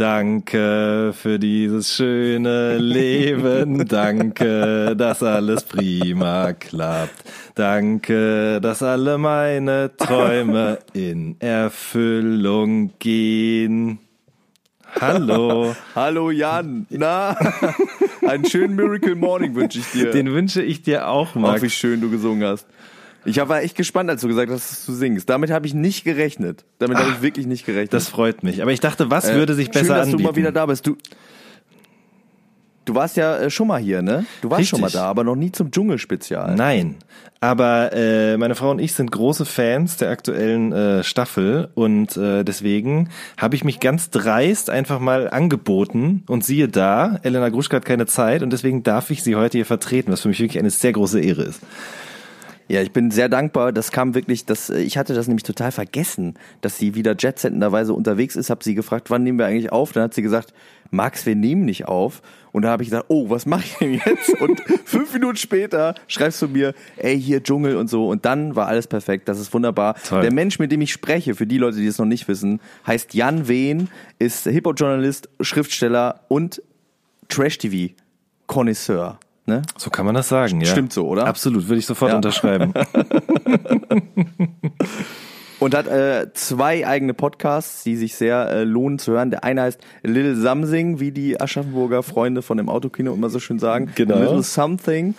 Danke für dieses schöne Leben. Danke, dass alles prima klappt. Danke, dass alle meine Träume in Erfüllung gehen. Hallo. Hallo Jan. Na, einen schönen Miracle Morning wünsche ich dir. Den wünsche ich dir auch, Max. Ach, wie schön du gesungen hast. Ich war echt gespannt, als du gesagt hast, dass du singst. Damit habe ich nicht gerechnet. Damit habe ich wirklich nicht gerechnet. Das freut mich. Aber ich dachte, was äh, würde sich besser schön, dass anbieten? du mal wieder da bist. Du, du warst ja äh, schon mal hier, ne? Du warst Richtig. schon mal da, aber noch nie zum Dschungelspezial. Nein. Aber äh, meine Frau und ich sind große Fans der aktuellen äh, Staffel und äh, deswegen habe ich mich ganz dreist einfach mal angeboten und siehe da, Elena Gruschka hat keine Zeit und deswegen darf ich sie heute hier vertreten, was für mich wirklich eine sehr große Ehre ist. Ja, ich bin sehr dankbar. Das kam wirklich, das, ich hatte das nämlich total vergessen, dass sie wieder jetsettenderweise unterwegs ist. Hab sie gefragt, wann nehmen wir eigentlich auf? Dann hat sie gesagt, Max, wir nehmen nicht auf. Und da habe ich gesagt, oh, was mache ich denn jetzt? Und fünf Minuten später schreibst du mir, ey, hier Dschungel und so. Und dann war alles perfekt. Das ist wunderbar. Toll. Der Mensch, mit dem ich spreche, für die Leute, die es noch nicht wissen, heißt Jan Wehn, ist Hip-Hop-Journalist, Schriftsteller und Trash-TV-Konnoisseur. Ne? So kann man das sagen, ja. Stimmt so, oder? Absolut, würde ich sofort Ja. unterschreiben. Und hat äh, zwei eigene Podcasts, die sich sehr äh, lohnen zu hören. Der eine heißt Little Something, wie die Aschaffenburger Freunde von dem Autokino immer so schön sagen. Genau. Little Something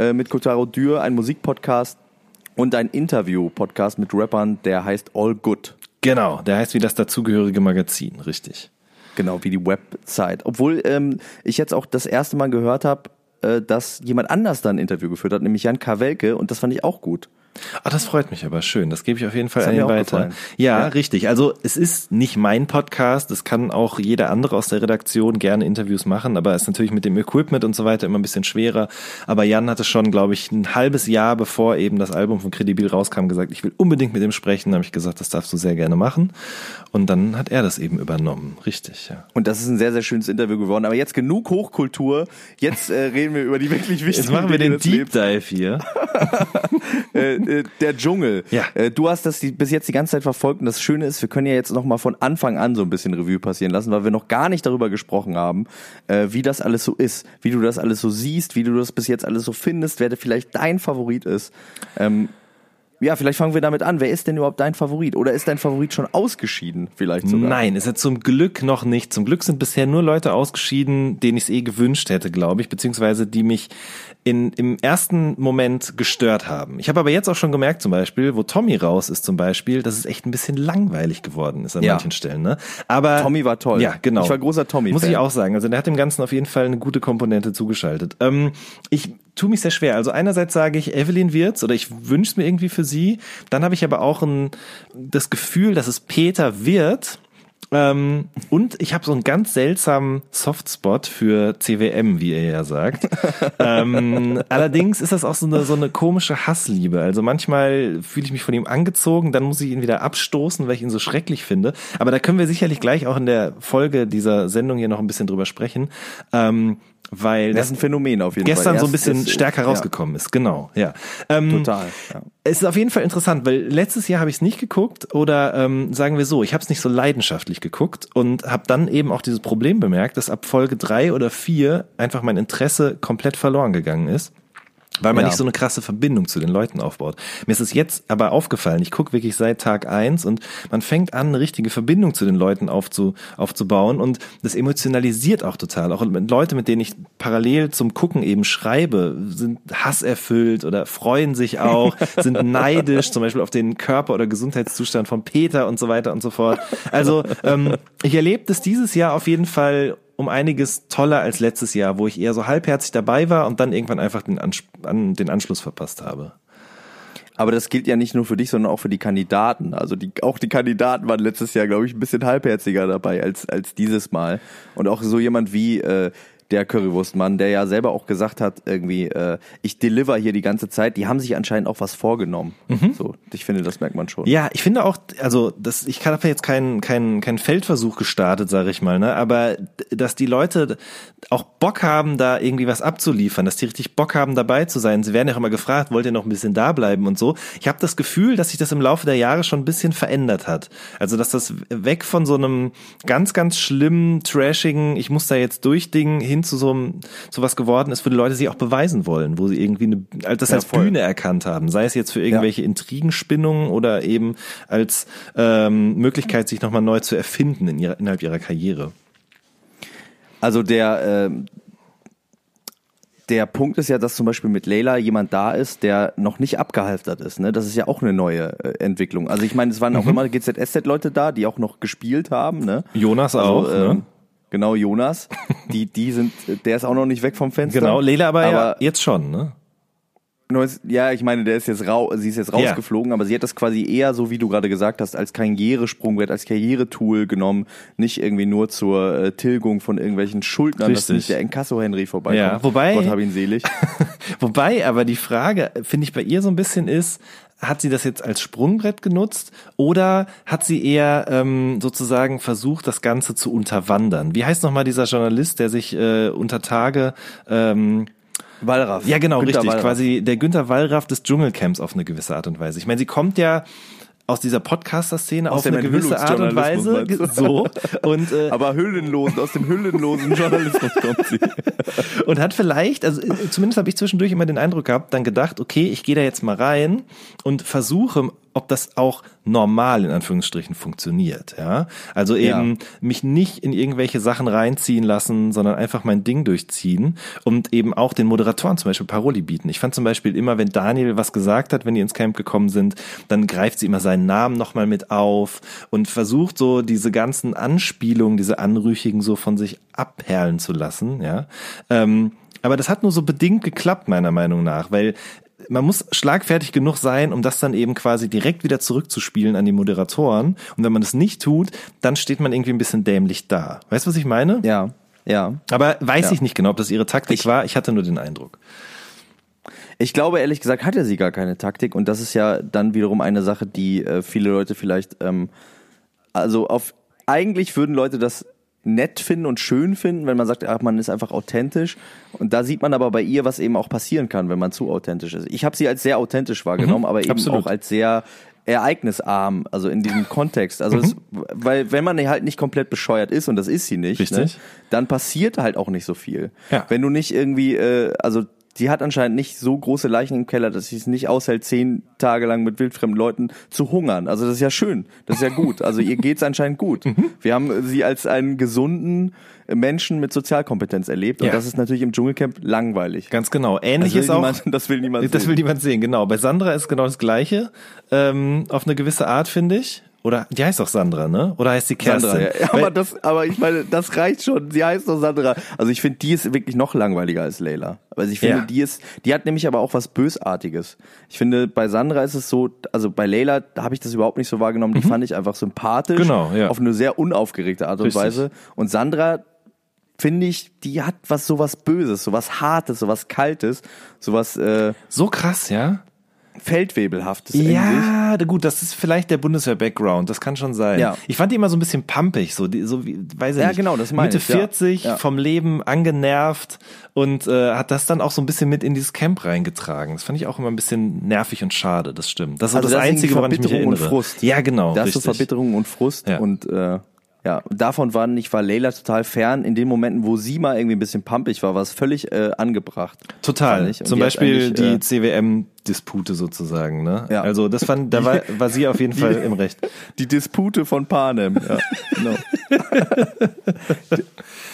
äh, mit Kotaro Dürr, ein Musikpodcast und ein Interview-Podcast mit Rappern, der heißt All Good. genau, der heißt wie das dazugehörige Magazin, richtig. Genau, wie die Website. Obwohl ähm, ich jetzt auch das erste Mal gehört habe, dass jemand anders da ein Interview geführt hat, nämlich Jan Kawelke und das fand ich auch gut. Ah, das freut mich aber schön. Das gebe ich auf jeden Fall an ihn weiter. Ja, Ja. richtig. Also es ist nicht mein Podcast. Es kann auch jeder andere aus der Redaktion gerne Interviews machen, aber es ist natürlich mit dem Equipment und so weiter immer ein bisschen schwerer. Aber Jan hatte schon, glaube ich, ein halbes Jahr bevor eben das Album von Credibil rauskam, gesagt, ich will unbedingt mit ihm sprechen. Da habe ich gesagt, das darfst du sehr gerne machen. Und dann hat er das eben übernommen. Richtig, ja. Und das ist ein sehr, sehr schönes Interview geworden. Aber jetzt genug Hochkultur. Jetzt äh, reden wir über die wirklich wichtigen Jetzt machen wir den Deep. Dive hier. äh, der Dschungel. Ja. Äh, du hast das die, bis jetzt die ganze Zeit verfolgt und das Schöne ist, wir können ja jetzt noch mal von Anfang an so ein bisschen Revue passieren lassen, weil wir noch gar nicht darüber gesprochen haben, äh, wie das alles so ist, wie du das alles so siehst, wie du das bis jetzt alles so findest, wer vielleicht dein Favorit ist. Ähm, ja, vielleicht fangen wir damit an. Wer ist denn überhaupt dein Favorit? Oder ist dein Favorit schon ausgeschieden? Vielleicht sogar. Nein, ist ja zum Glück noch nicht. Zum Glück sind bisher nur Leute ausgeschieden, denen ich es eh gewünscht hätte, glaube ich, beziehungsweise die mich in, im ersten Moment gestört haben. Ich habe aber jetzt auch schon gemerkt, zum Beispiel, wo Tommy raus ist, zum Beispiel, dass es echt ein bisschen langweilig geworden ist an Ja. manchen Stellen. Ne? Aber Tommy war toll. Ja, genau. Ich war großer Tommy-Fan. Muss ich auch sagen. Also der hat dem Ganzen auf jeden Fall eine gute Komponente zugeschaltet. Ähm, ich tue mich sehr schwer. Also einerseits sage ich Evelyn Wirz oder ich wünsche es mir irgendwie für sie. Dann habe ich aber auch ein, das Gefühl, dass es Peter wird. Ähm, und ich habe so einen ganz seltsamen Softspot für CWM, wie er ja sagt. ähm, allerdings ist das auch so eine, so eine komische Hassliebe. Also manchmal fühle ich mich von ihm angezogen, dann muss ich ihn wieder abstoßen, weil ich ihn so schrecklich finde. Aber da können wir sicherlich gleich auch in der Folge dieser Sendung hier noch ein bisschen drüber sprechen. Ähm, weil Das ist ein Phänomen auf jeden gestern Fall. so ein bisschen Erst- stärker ja, rausgekommen ist. Genau, ja. Ähm, Total. Ja. es ist auf jeden Fall interessant, weil letztes Jahr habe ich es nicht geguckt oder ähm, sagen wir so, ich habe es nicht so leidenschaftlich geguckt und habe dann eben auch dieses Problem bemerkt, dass ab Folge drei oder vier einfach mein Interesse komplett verloren gegangen ist. Weil man Ja. nicht so eine krasse Verbindung zu den Leuten aufbaut. Mir ist es jetzt aber aufgefallen, ich gucke wirklich seit Tag eins und man fängt an, eine richtige Verbindung zu den Leuten aufzu, aufzubauen und das emotionalisiert auch total. Auch mit Leute, mit denen ich parallel zum Gucken eben schreibe, sind hasserfüllt oder freuen sich auch, sind neidisch, zum Beispiel auf den Körper- oder Gesundheitszustand von Peter und so weiter und so fort. Also ähm, ich erlebe das dieses Jahr auf jeden Fall um einiges toller als letztes Jahr, wo ich eher so halbherzig dabei war und dann irgendwann einfach den, Ans an, den Anschluss verpasst habe. Aber das gilt ja nicht nur für dich, sondern auch für die Kandidaten. Also die, auch die Kandidaten waren letztes Jahr, glaube ich, ein bisschen halbherziger dabei als, als dieses Mal. Und auch so jemand wie äh, der Currywurstmann, der ja selber auch gesagt hat, irgendwie, äh, ich deliver hier die ganze Zeit, die haben sich anscheinend auch was vorgenommen. So, ich finde, das merkt man schon. Ja, ich finde auch, also das, ich habe jetzt keinen keinen keinen Feldversuch gestartet, sage ich mal, ne? Aber dass die Leute auch Bock haben, da irgendwie was abzuliefern, dass die richtig Bock haben, dabei zu sein. Sie werden ja auch immer gefragt, wollt ihr noch ein bisschen da bleiben und so. Ich habe das Gefühl, dass sich das im Laufe der Jahre schon ein bisschen verändert hat. Also dass das weg von so einem ganz ganz schlimmen, trashigen, ich muss da jetzt durchdingen, hin zu so einem zu was geworden ist, wo die Leute sich auch beweisen wollen, wo sie irgendwie eine, das Ja, als voll. Bühne erkannt haben, sei es jetzt für irgendwelche Intrigenspinnungen oder eben als ähm, Möglichkeit, sich nochmal neu zu erfinden in ihrer, innerhalb ihrer Karriere. Also der, ähm, der Punkt ist ja, dass zum Beispiel mit Leila jemand da ist, der noch nicht abgehalftert ist. Ne? Das ist ja auch eine neue äh, Entwicklung. Also ich meine, es waren auch immer GZSZ-Leute da, die auch noch gespielt haben. Ne? Jonas auch, ähm, ne? Genau, Jonas. Die, die sind, der ist auch noch nicht weg vom Fenster. Genau, Leila aber, ja aber jetzt schon, ne? Ja, ich meine, der ist jetzt rau, sie ist jetzt rausgeflogen, aber sie hat das quasi eher, so wie du gerade gesagt hast, als Karrieresprungbrett, als Karrieretool genommen, nicht irgendwie nur zur äh, Tilgung von irgendwelchen Schuldnern, dass Richtig. nicht der Encasso Henry vorbeikommt. Ja, wobei- Gott hab ihn selig. Wobei aber die Frage, finde ich, bei ihr so ein bisschen ist, hat sie das jetzt als Sprungbrett genutzt oder hat sie eher ähm, sozusagen versucht, das Ganze zu unterwandern? Wie heißt nochmal dieser Journalist, der sich äh, unter Tage ähm, Wallraff. Ja, genau, Günter richtig. Wallraff. Quasi der Günther Wallraff des Dschungelcamps auf eine gewisse Art und Weise. Ich meine, sie kommt ja aus dieser Podcaster-Szene auf eine gewisse Art und Weise. So. Und, äh, Aber hüllenlosen, aus dem hüllenlosen Journalismus kommt sie. und hat vielleicht, also äh, zumindest habe ich zwischendurch immer den Eindruck gehabt, dann gedacht, okay, ich gehe da jetzt mal rein und versuche, ob das auch normal in Anführungsstrichen funktioniert, ja? Also eben Ja. mich nicht in irgendwelche Sachen reinziehen lassen, sondern einfach mein Ding durchziehen und eben auch den Moderatoren zum Beispiel Paroli bieten. Ich fand zum Beispiel immer, wenn Daniel was gesagt hat, wenn die ins Camp gekommen sind, dann greift sie immer seinen Namen nochmal mit auf und versucht so diese ganzen Anspielungen, diese Anrüchigen so von sich abperlen zu lassen, ja. Ähm, aber das hat nur so bedingt geklappt, meiner Meinung nach, weil man muss schlagfertig genug sein, um das dann eben quasi direkt wieder zurückzuspielen an die Moderatoren. Und wenn man das nicht tut, dann steht man irgendwie ein bisschen dämlich da. Weißt du, was ich meine? Ja, ja. Aber weiß Ja. ich nicht genau, ob das ihre Taktik Ich- war. Ich hatte nur den Eindruck. Ich glaube, ehrlich gesagt, hatte sie gar keine Taktik und das ist ja dann wiederum eine Sache, die äh, viele Leute vielleicht, ähm, also auf, eigentlich würden Leute das nett finden und schön finden, wenn man sagt, ach, man ist einfach authentisch. Und da sieht man aber bei ihr, was eben auch passieren kann, wenn man zu authentisch ist. Ich habe sie als sehr authentisch wahrgenommen, aber eben absolut. auch als sehr ereignisarm, also in diesem Kontext. Also es, weil wenn man halt nicht komplett bescheuert ist und das ist sie nicht. Ne, dann passiert halt auch nicht so viel. Ja. Wenn du nicht irgendwie, äh, also die hat anscheinend nicht so große Leichen im Keller, dass sie es nicht aushält, zehn Tage lang mit wildfremden Leuten zu hungern. Also das ist ja schön, das ist ja gut. Also ihr geht's anscheinend gut. Mhm. Wir haben sie als einen gesunden Menschen mit Sozialkompetenz erlebt und Ja. das ist natürlich im Dschungelcamp langweilig. Ganz genau. Das Ähnlich will, ist auch. niemand, das will niemand Das sehen. will niemand sehen, genau. Bei Sandra ist genau das Gleiche. Ähm, auf eine gewisse Art, finde ich. Oder die heißt doch Sandra, ne? Oder heißt sie Kerstin? Sandra, ja. aber, das, aber ich meine, das reicht schon. Sie heißt doch Sandra. Also ich finde, die ist wirklich noch langweiliger als Leila. Also ich finde, Ja. die ist, die hat nämlich aber auch was Bösartiges. Ich finde, bei Sandra ist es so, also bei Leila habe ich das überhaupt nicht so wahrgenommen. Die fand ich einfach sympathisch. Mhm. Genau, ja. Auf eine sehr unaufgeregte Art und Richtig. Weise. Und Sandra, finde ich, die hat was, sowas Böses, sowas Hartes, sowas Kaltes, sowas, äh, so krass, ja? Feldwebelhaftes. Ja, da- gut, das ist vielleicht der Bundeswehr-Background, das kann schon sein. Ja. Ich fand die immer so ein bisschen pumpig, so, die, so wie, weiß ich Ja, nicht. genau, das meine Mitte ich, ja. 40, Ja. vom Leben angenervt und äh, hat das dann auch so ein bisschen mit in dieses Camp reingetragen. Das fand ich auch immer ein bisschen nervig und schade, das stimmt. Das ist so Also das das ist Einzige, woran ich mich Verbitterung erinnere. und Frust. Ja, genau, Das ist richtig. Verbitterung und Frust Ja. und äh, Ja, davon war ich war Leila total fern. In den Momenten, wo sie mal irgendwie ein bisschen pumpig war, war es völlig äh, angebracht. Total. Zum Beispiel die äh, CWM-Dispute sozusagen. Ne? Ja. Also das fand, da war, war sie auf jeden Fall im Recht. Die Dispute von Panem. Ja, genau.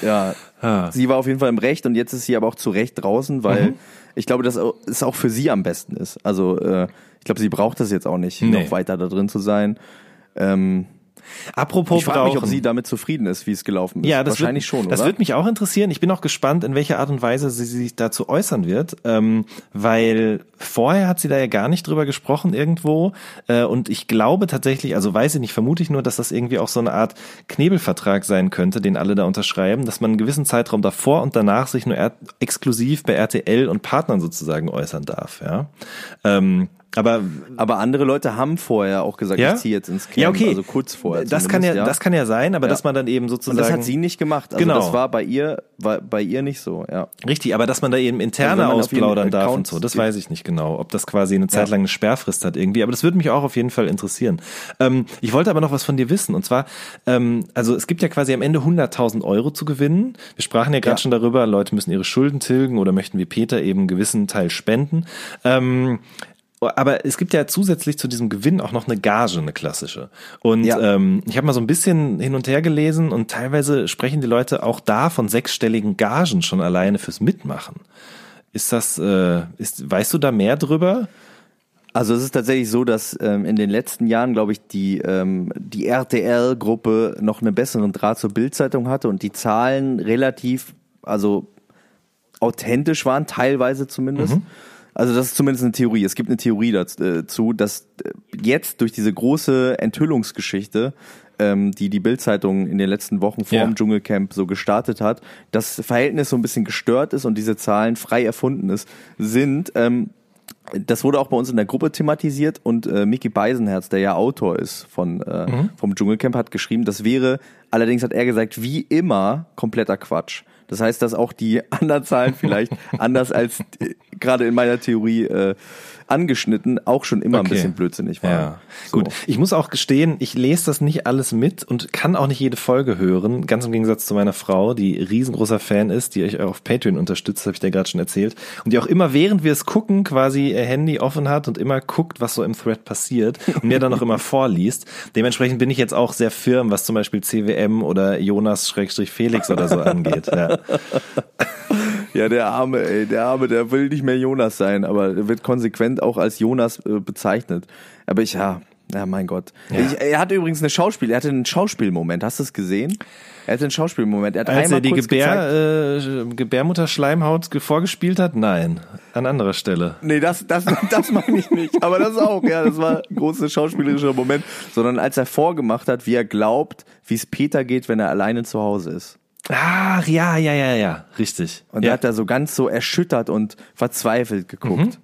ja, sie war auf jeden Fall im Recht und jetzt ist sie aber auch zu Recht draußen, weil Mhm. ich glaube, dass es auch für sie am besten ist. Also äh, ich glaube, sie braucht das jetzt auch nicht, Nee. noch weiter da drin zu sein. Ähm, Apropos ich frage mich, ob sie damit zufrieden ist, wie es gelaufen ist. Ja, das Wahrscheinlich wird, schon, Das oder? wird mich auch interessieren. Ich bin auch gespannt, in welcher Art und Weise sie sich dazu äußern wird, ähm, weil vorher hat sie da ja gar nicht drüber gesprochen irgendwo. Äh, und ich glaube tatsächlich, also weiß ich nicht, vermute ich nur, dass das irgendwie auch so eine Art Knebelvertrag sein könnte, den alle da unterschreiben, dass man einen gewissen Zeitraum davor und danach sich nur exklusiv bei RTL und Partnern sozusagen äußern darf. Ja. Ähm, aber aber andere Leute haben vorher auch gesagt, ja, ich ziehe jetzt ins Camp, ja, okay. also kurz vorher. Das kann ja, zumindest, das kann ja sein, aber Ja. dass man dann eben und sozusagen das hat sie nicht gemacht. Also Genau. das war bei ihr, war bei ihr nicht so, ja. Richtig, aber dass man da eben Also interne auf ausplaudern darf Account und so, das weiß ich nicht genau, ob das quasi eine Zeit lang eine Sperrfrist hat irgendwie, aber das würde mich auch auf jeden Fall interessieren. Ähm, ich wollte aber noch was von dir wissen und zwar, ähm, also es gibt ja quasi am Ende 100.000 Euro zu gewinnen. Wir sprachen ja gerade Ja. schon darüber, Leute müssen ihre Schulden tilgen oder möchten wie Peter eben einen gewissen Teil spenden. Ähm, aber es gibt ja zusätzlich zu diesem Gewinn auch noch eine Gage, eine klassische. Und Ja. ähm, ich habe mal so ein bisschen hin und her gelesen und teilweise sprechen die Leute auch da von sechsstelligen Gagen schon alleine fürs Mitmachen. Ist das, äh, ist, weißt du da mehr drüber? Also es ist tatsächlich so, dass ähm, in den letzten Jahren, glaube ich, die, ähm, die RTL-Gruppe noch einen besseren Draht zur Bildzeitung hatte und die Zahlen relativ, also authentisch waren, teilweise zumindest. Also das ist zumindest eine Theorie. Es gibt eine Theorie dazu, dass äh, jetzt durch diese große Enthüllungsgeschichte, ähm, die die Bildzeitung in den letzten Wochen vor Ja. dem Dschungelcamp so gestartet hat, das Verhältnis so ein bisschen gestört ist und diese Zahlen frei erfunden ist, sind. Ähm, das wurde auch bei uns in der Gruppe thematisiert und äh, Mickey Beisenherz, der ja Autor ist von äh, vom Dschungelcamp, hat geschrieben, das wäre, allerdings hat er gesagt, wie immer kompletter Quatsch. Das heißt, dass auch die anderen Zahlen vielleicht anders als äh, gerade in meiner Theorie äh, angeschnitten auch schon immer ein Okay. bisschen blödsinnig waren. Ja, So. gut. Ich muss auch gestehen, ich lese das nicht alles mit und kann auch nicht jede Folge hören. Ganz im Gegensatz zu meiner Frau, die riesengroßer Fan ist, die euch auf Patreon unterstützt, habe ich dir gerade schon erzählt. Und die auch immer, während wir es gucken, quasi ihr Handy offen hat und immer guckt, was so im Thread passiert und mir dann auch immer vorliest. Dementsprechend bin ich jetzt auch sehr firm, was zum Beispiel CWM oder Jonas-Felix oder so angeht. Ja. Ja, der Arme, ey, der Arme, der will nicht mehr Jonas sein, aber er wird konsequent auch als Jonas äh, bezeichnet. Aber ich, ja, ja, mein Gott. Ich, er hatte übrigens eine Schauspiel, er hatte einen Schauspielmoment. Hast du es gesehen? Er hatte einen Schauspielmoment. Er hat Als einmal er die kurz gezeigt, Gebär, äh, Gebärmutterschleimhaut ge- vorgespielt hat? Nein, an anderer Stelle. Nee, das, das, das meine ich nicht. Aber das auch, ja, das war ein großer schauspielerischer Moment. Sondern als er vorgemacht hat, wie er glaubt, wie es Peter geht, wenn er alleine zu Hause ist. Ach, ja, ja, ja, ja, richtig. Und ja. er hat da so ganz so erschüttert und verzweifelt geguckt.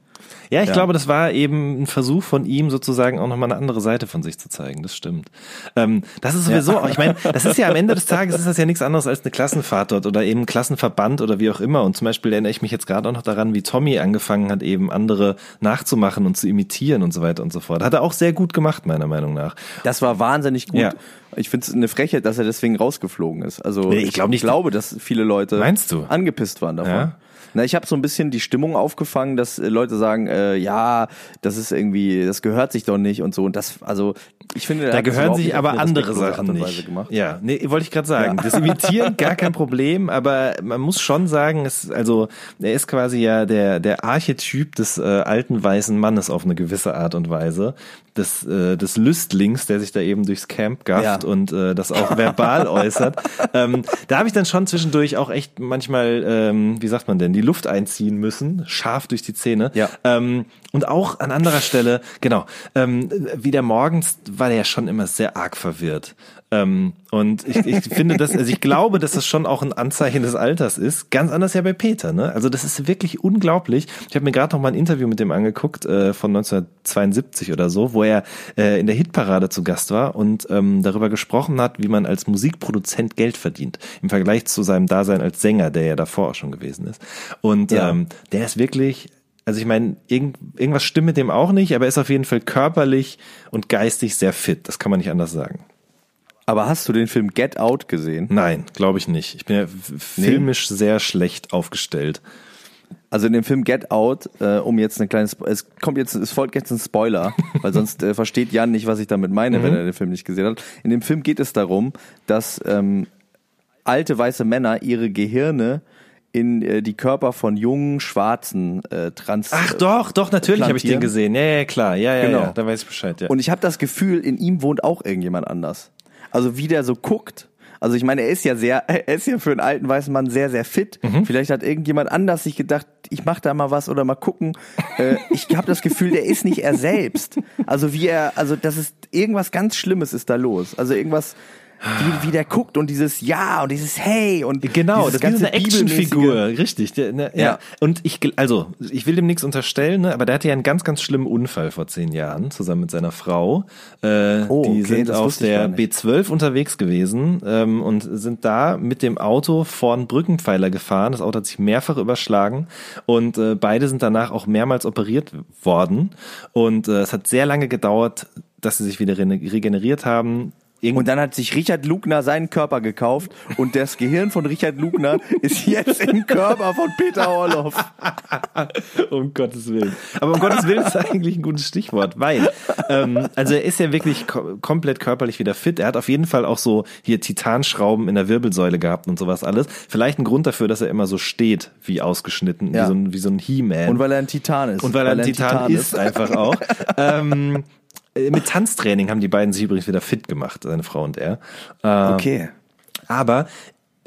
Ja, ich Ja. glaube, das war eben ein Versuch von ihm, sozusagen auch nochmal eine andere Seite von sich zu zeigen. Das stimmt. Ähm, das ist sowieso, auch, ich meine, das ist ja am Ende des Tages ist das ja nichts anderes als eine Klassenfahrt dort oder eben ein Klassenverband oder wie auch immer. Und zum Beispiel erinnere ich mich jetzt gerade auch noch daran, wie Tommy angefangen hat, eben andere nachzumachen und zu imitieren und so weiter und so fort. Hat er auch sehr gut gemacht, meiner Meinung nach. Das war wahnsinnig gut. Ja. Ich finde es eine Frechheit, dass er deswegen rausgeflogen ist. Also Nee, ich glaub nicht. glaube, dass viele Leute Meinst du? angepisst waren davon. Ja? Na, ich habe so ein bisschen die Stimmung aufgefangen, dass äh, Leute sagen, äh, ja, das ist irgendwie, das gehört sich doch nicht und so. Und das, also ich finde, Da gehören sich aber andere Sachen nicht. Gemacht. Ja, nee, wollte ich gerade sagen. Das Imitieren gar kein Problem, aber man muss schon sagen, es, also er ist quasi ja der der Archetyp des äh, alten weißen Mannes auf eine gewisse Art und Weise, des äh, des Lüstlings, der sich da eben durchs Camp gafft Ja. und äh, das auch verbal äußert. Ähm, da habe ich dann schon zwischendurch auch echt manchmal, ähm, wie sagt man denn, die Luft einziehen müssen, scharf durch die Zähne. Ja. Ähm, und auch an anderer Stelle, genau, ähm, wieder morgens war der ja schon immer sehr arg verwirrt. Ähm, und ich, ich finde das, also ich glaube, dass das schon auch ein Anzeichen des Alters ist. Ganz anders ja bei Peter, ne? Also das ist wirklich unglaublich. Ich habe mir gerade noch mal ein Interview mit dem angeguckt äh, von 1972 oder so, wo er äh, in der Hitparade zu Gast war und ähm, darüber gesprochen hat, wie man als Musikproduzent Geld verdient im Vergleich zu seinem Dasein als Sänger, der ja davor auch schon gewesen ist. Und Ja. ähm, der ist wirklich also ich meine, irgend, irgendwas stimmt mit dem auch nicht, aber er ist auf jeden Fall körperlich und geistig sehr fit. Das kann man nicht anders sagen. Aber hast du den Film Get Out gesehen? Nein, glaube ich nicht. Ich bin ja filmisch sehr schlecht aufgestellt. Also in dem Film Get Out, äh, um jetzt eine kleine, Spo- es kommt jetzt, es folgt jetzt ein Spoiler, weil sonst äh, versteht Jan nicht, was ich damit meine, wenn er den Film nicht gesehen hat. In dem Film geht es darum, dass ähm, alte weiße Männer ihre Gehirne in äh, die Körper von jungen Schwarzen äh, trans. Ach doch, doch, natürlich habe ich den gesehen. Ja, ja, klar. Ja, ja, Genau. ja. Da weiß ich Bescheid, ja. Und ich habe das Gefühl, in ihm wohnt auch irgendjemand anders. Also wie der so guckt. Also ich meine, er ist ja sehr, er ist ja für einen alten weißen Mann sehr, sehr fit. Mhm. Vielleicht hat irgendjemand anders sich gedacht, ich mach da mal was oder mal gucken. Äh, ich habe das Gefühl, der ist nicht er selbst. Also wie er, also das ist irgendwas ganz Schlimmes ist da los. Also irgendwas, wie, wie der guckt und dieses Ja und dieses Hey und Genau, das ist eine ganze Actionfigur, richtig. Der, ne, ja. Ja. Und ich, also, ich will dem nichts unterstellen, ne, aber der hatte ja einen ganz, ganz schlimmen Unfall vor zehn Jahren, zusammen mit seiner Frau. Äh, Oh, die okay, sind auf der gar nicht. B12 unterwegs gewesen ähm, und sind da mit dem Auto vor einen Brückenpfeiler gefahren. Das Auto hat sich mehrfach überschlagen und äh, beide sind danach auch mehrmals operiert worden. Und äh, es hat sehr lange gedauert, dass sie sich wieder regeneriert haben. Und dann hat sich Richard Lugner seinen Körper gekauft und das Gehirn von Richard Lugner ist jetzt im Körper von Peter Orloff. Um Gottes Willen. Aber um Gottes Willen ist eigentlich ein gutes Stichwort, weil, ähm, also er ist ja wirklich ko komplett körperlich wieder fit. Er hat auf jeden Fall auch so hier Titanschrauben in der Wirbelsäule gehabt und sowas alles. Vielleicht ein Grund dafür, dass er immer so steht, wie ausgeschnitten, Ja. wie so ein, wie so ein He-Man. Und weil er ein Titan ist. Und weil er ein Titan, ist, einfach auch. ähm, äh, mit Tanztraining haben die beiden sich übrigens wieder fit gemacht, seine Frau und er. Ähm, Okay. aber,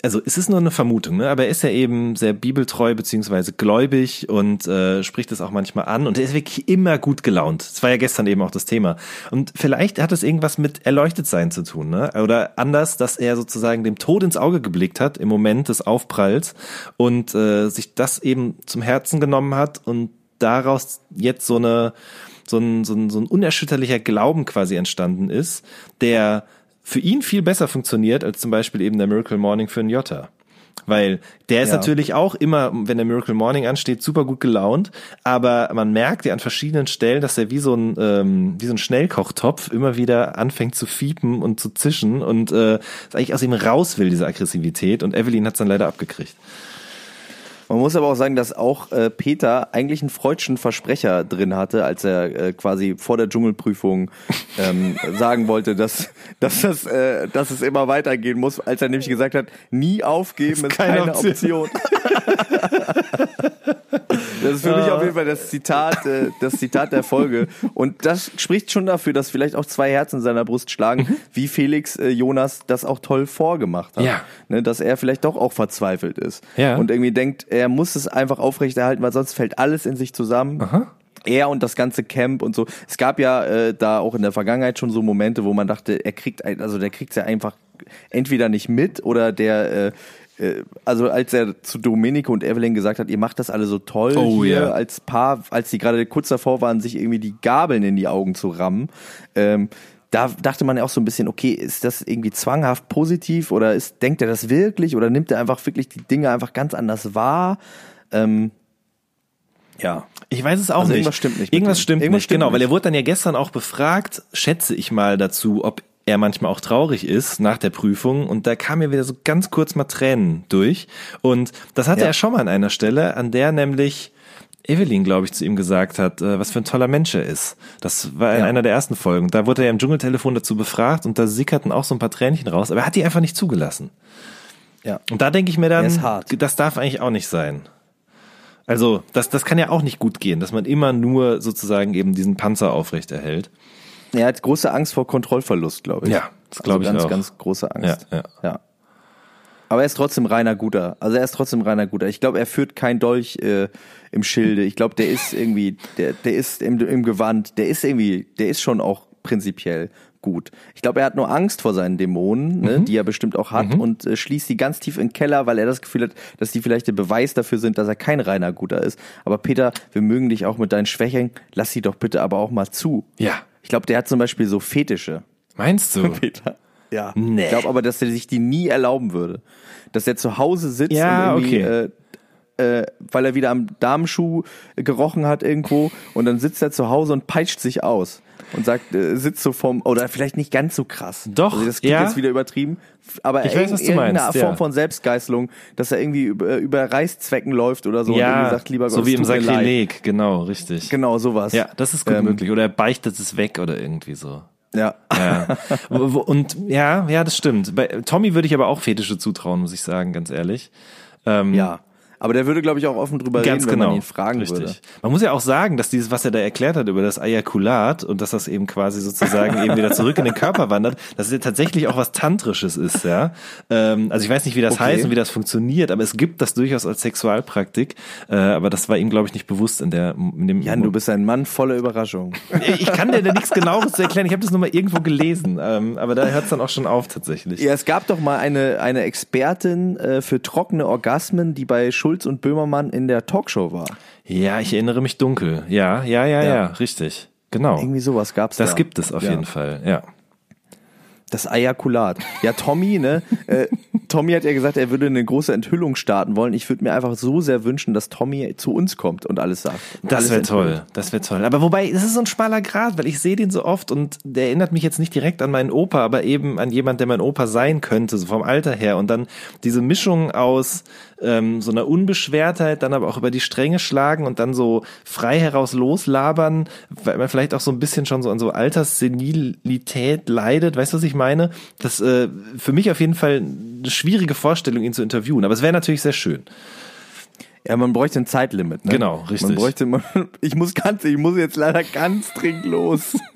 also es ist nur eine Vermutung, ne? aber er ist ja eben sehr bibeltreu beziehungsweise gläubig und äh, spricht es auch manchmal an und er ist wirklich immer gut gelaunt. Das war ja gestern eben auch das Thema. Und vielleicht hat es irgendwas mit Erleuchtetsein zu tun, ne? oder anders, dass er sozusagen dem Tod ins Auge geblickt hat im Moment des Aufpralls und äh, sich das eben zum Herzen genommen hat und daraus jetzt so eine so ein, so ein, so ein unerschütterlicher Glauben quasi entstanden ist, der für ihn viel besser funktioniert als zum Beispiel eben der Miracle Morning für einen Jota. Weil der ist Ja. natürlich auch immer, wenn der Miracle Morning ansteht, super gut gelaunt, aber man merkt ja an verschiedenen Stellen, dass er wie so ein, ähm, wie so ein Schnellkochtopf immer wieder anfängt zu fiepen und zu zischen und äh, eigentlich aus ihm raus will, diese Aggressivität. Und Evelyn hat es dann leider abgekriegt. Man muss aber auch sagen, dass auch äh, Peter eigentlich einen freudschen Versprecher drin hatte, als er äh, quasi vor der Dschungelprüfung ähm, sagen wollte, dass, dass, das, äh, dass es immer weitergehen muss, als er nämlich gesagt hat, nie aufgeben ist keine keine, Option. Option. das ist für mich auf jeden Fall das Zitat, äh, das Zitat der Folge. Und das spricht schon dafür, dass vielleicht auch zwei Herzen in seiner Brust schlagen, wie Felix äh, Jonas das auch toll vorgemacht hat. Ja. Ne, dass er vielleicht doch auch verzweifelt ist. Ja. Und irgendwie denkt, er muss es einfach aufrechterhalten, weil sonst fällt alles in sich zusammen. Er und das ganze Camp und so. Es gab ja äh, da auch in der Vergangenheit schon so Momente, wo man dachte, er kriegt, ein- also der kriegt's ja einfach entweder nicht mit oder der, äh, also als er zu Domenico und Evelyn gesagt hat, ihr macht das alle so toll Oh, hier ja. als Paar, als die gerade kurz davor waren, sich irgendwie die Gabeln in die Augen zu rammen. Ähm, da dachte man ja auch so ein bisschen, okay, ist das irgendwie zwanghaft positiv oder ist, denkt er das wirklich oder nimmt er einfach wirklich die Dinge einfach ganz anders wahr? Ähm, ja. Ich weiß es auch Also nicht. irgendwas stimmt nicht Irgendwas stimmt Irgendwas nicht, stimmt genau, weil nicht. er wurde dann ja gestern auch befragt, schätze ich mal dazu, ob er manchmal auch traurig ist nach der Prüfung und da kam mir wieder so ganz kurz mal Tränen durch und das hatte Ja. er schon mal an einer Stelle, an der nämlich Evelyn, glaube ich, zu ihm gesagt hat, äh, was für ein toller Mensch er ist. Das war in Ja. einer der ersten Folgen. Da wurde er im Dschungeltelefon dazu befragt und da sickerten auch so ein paar Tränchen raus, aber er hat die einfach nicht zugelassen. Ja. Und da denke ich mir dann, das darf eigentlich auch nicht sein. Also, das, das kann ja auch nicht gut gehen, dass man immer nur sozusagen eben diesen Panzer aufrechterhält. Er hat große Angst vor Kontrollverlust, glaube ich. Ja, das glaube ich also ganz, auch. ganz große Angst. Ja, ja. ja. Aber er ist trotzdem reiner Guter. Also er ist trotzdem reiner Guter. Ich glaube, er führt kein Dolch äh, im Schilde. Ich glaube, der ist irgendwie, der, der ist im, im Gewand, der ist irgendwie, der ist schon auch prinzipiell gut. Ich glaube, er hat nur Angst vor seinen Dämonen, ne, Mhm. die er bestimmt auch hat und äh, schließt die ganz tief in den Keller, weil er das Gefühl hat, dass die vielleicht der Beweis dafür sind, dass er kein reiner Guter ist. Aber Peter, wir mögen dich auch mit deinen Schwächen. Lass sie doch bitte aber auch mal zu. Ja. Ich glaube, der hat zum Beispiel so Fetische. Meinst du? Peter. Ja. Nee. Ich glaube aber, dass er sich die nie erlauben würde. Dass er zu Hause sitzt Ja, und irgendwie okay. äh, äh, weil er wieder am Damenschuh gerochen hat irgendwo und dann sitzt er zu Hause und peitscht sich aus und sagt, äh, sitzt so vom, oder vielleicht nicht ganz so krass. Doch, also das klingt ja. jetzt wieder übertrieben, aber Ich weiß, was du meinst, Form ja. von Selbstgeißelung, dass er irgendwie über, über Reißzwecken läuft oder so und irgendwie sagt, lieber Gott, so wie im. Sakrileg, genau, richtig. Genau, sowas. Ja, das ist gut Ähm, möglich. Oder er beichtet es weg oder irgendwie so. Ja. Ja. Und ja, ja, das stimmt. Bei Tommy würde ich aber auch Fetische zutrauen, muss ich sagen, ganz ehrlich. Ähm, Ja. Aber der würde, glaube ich, auch offen drüber Ganz reden, wenn genau. man ihn fragen Richtig. würde. Man muss ja auch sagen, dass dieses, was er da erklärt hat über das Ejakulat und dass das eben quasi sozusagen eben wieder zurück in den Körper wandert, dass es ja tatsächlich auch was Tantrisches ist, ja. Ähm, also ich weiß nicht, wie das Okay. heißt und wie das funktioniert, aber es gibt das durchaus als Sexualpraktik. Äh, aber das war ihm, glaube ich, nicht bewusst in der in dem Jan, du bist ein Mann voller Überraschung. Ich kann dir da nichts genaueres zu erklären. Ich habe das nur mal irgendwo gelesen, ähm, aber da hört es dann auch schon auf tatsächlich. Ja, es gab doch mal eine, eine Expertin äh, für trockene Orgasmen, die bei Schulz und Böhmermann in der Talkshow war. Ja, ich erinnere mich dunkel. Ja, ja, ja, ja, Ja. richtig. Genau. Irgendwie sowas gab's Das da. gibt es auf Ja. jeden Fall, ja. Das Ejakulat. Ja, Tommy, ne? Äh, Tommy hat ja gesagt, er würde eine große Enthüllung starten wollen. Ich würde mir einfach so sehr wünschen, dass Tommy zu uns kommt und alles sagt. Das wäre toll, das wäre toll. Aber wobei, das ist so ein schmaler Grad, weil ich sehe den so oft und der erinnert mich jetzt nicht direkt an meinen Opa, aber eben an jemand, der mein Opa sein könnte, so vom Alter her. Und dann diese Mischung aus ähm, so einer Unbeschwertheit, dann aber auch über die Stränge schlagen und dann so frei heraus loslabern, weil man vielleicht auch so ein bisschen schon so an so Alterssenilität leidet. Weißt du, was ich meine? Das äh, für mich auf jeden Fall eine schwierige Vorstellung, ihn zu interviewen. Aber es wäre natürlich sehr schön. Ja, man bräuchte ein Zeitlimit. Ne? Genau, richtig. Man bräuchte, man, ich muss ganz, ich muss jetzt leider ganz dringend los.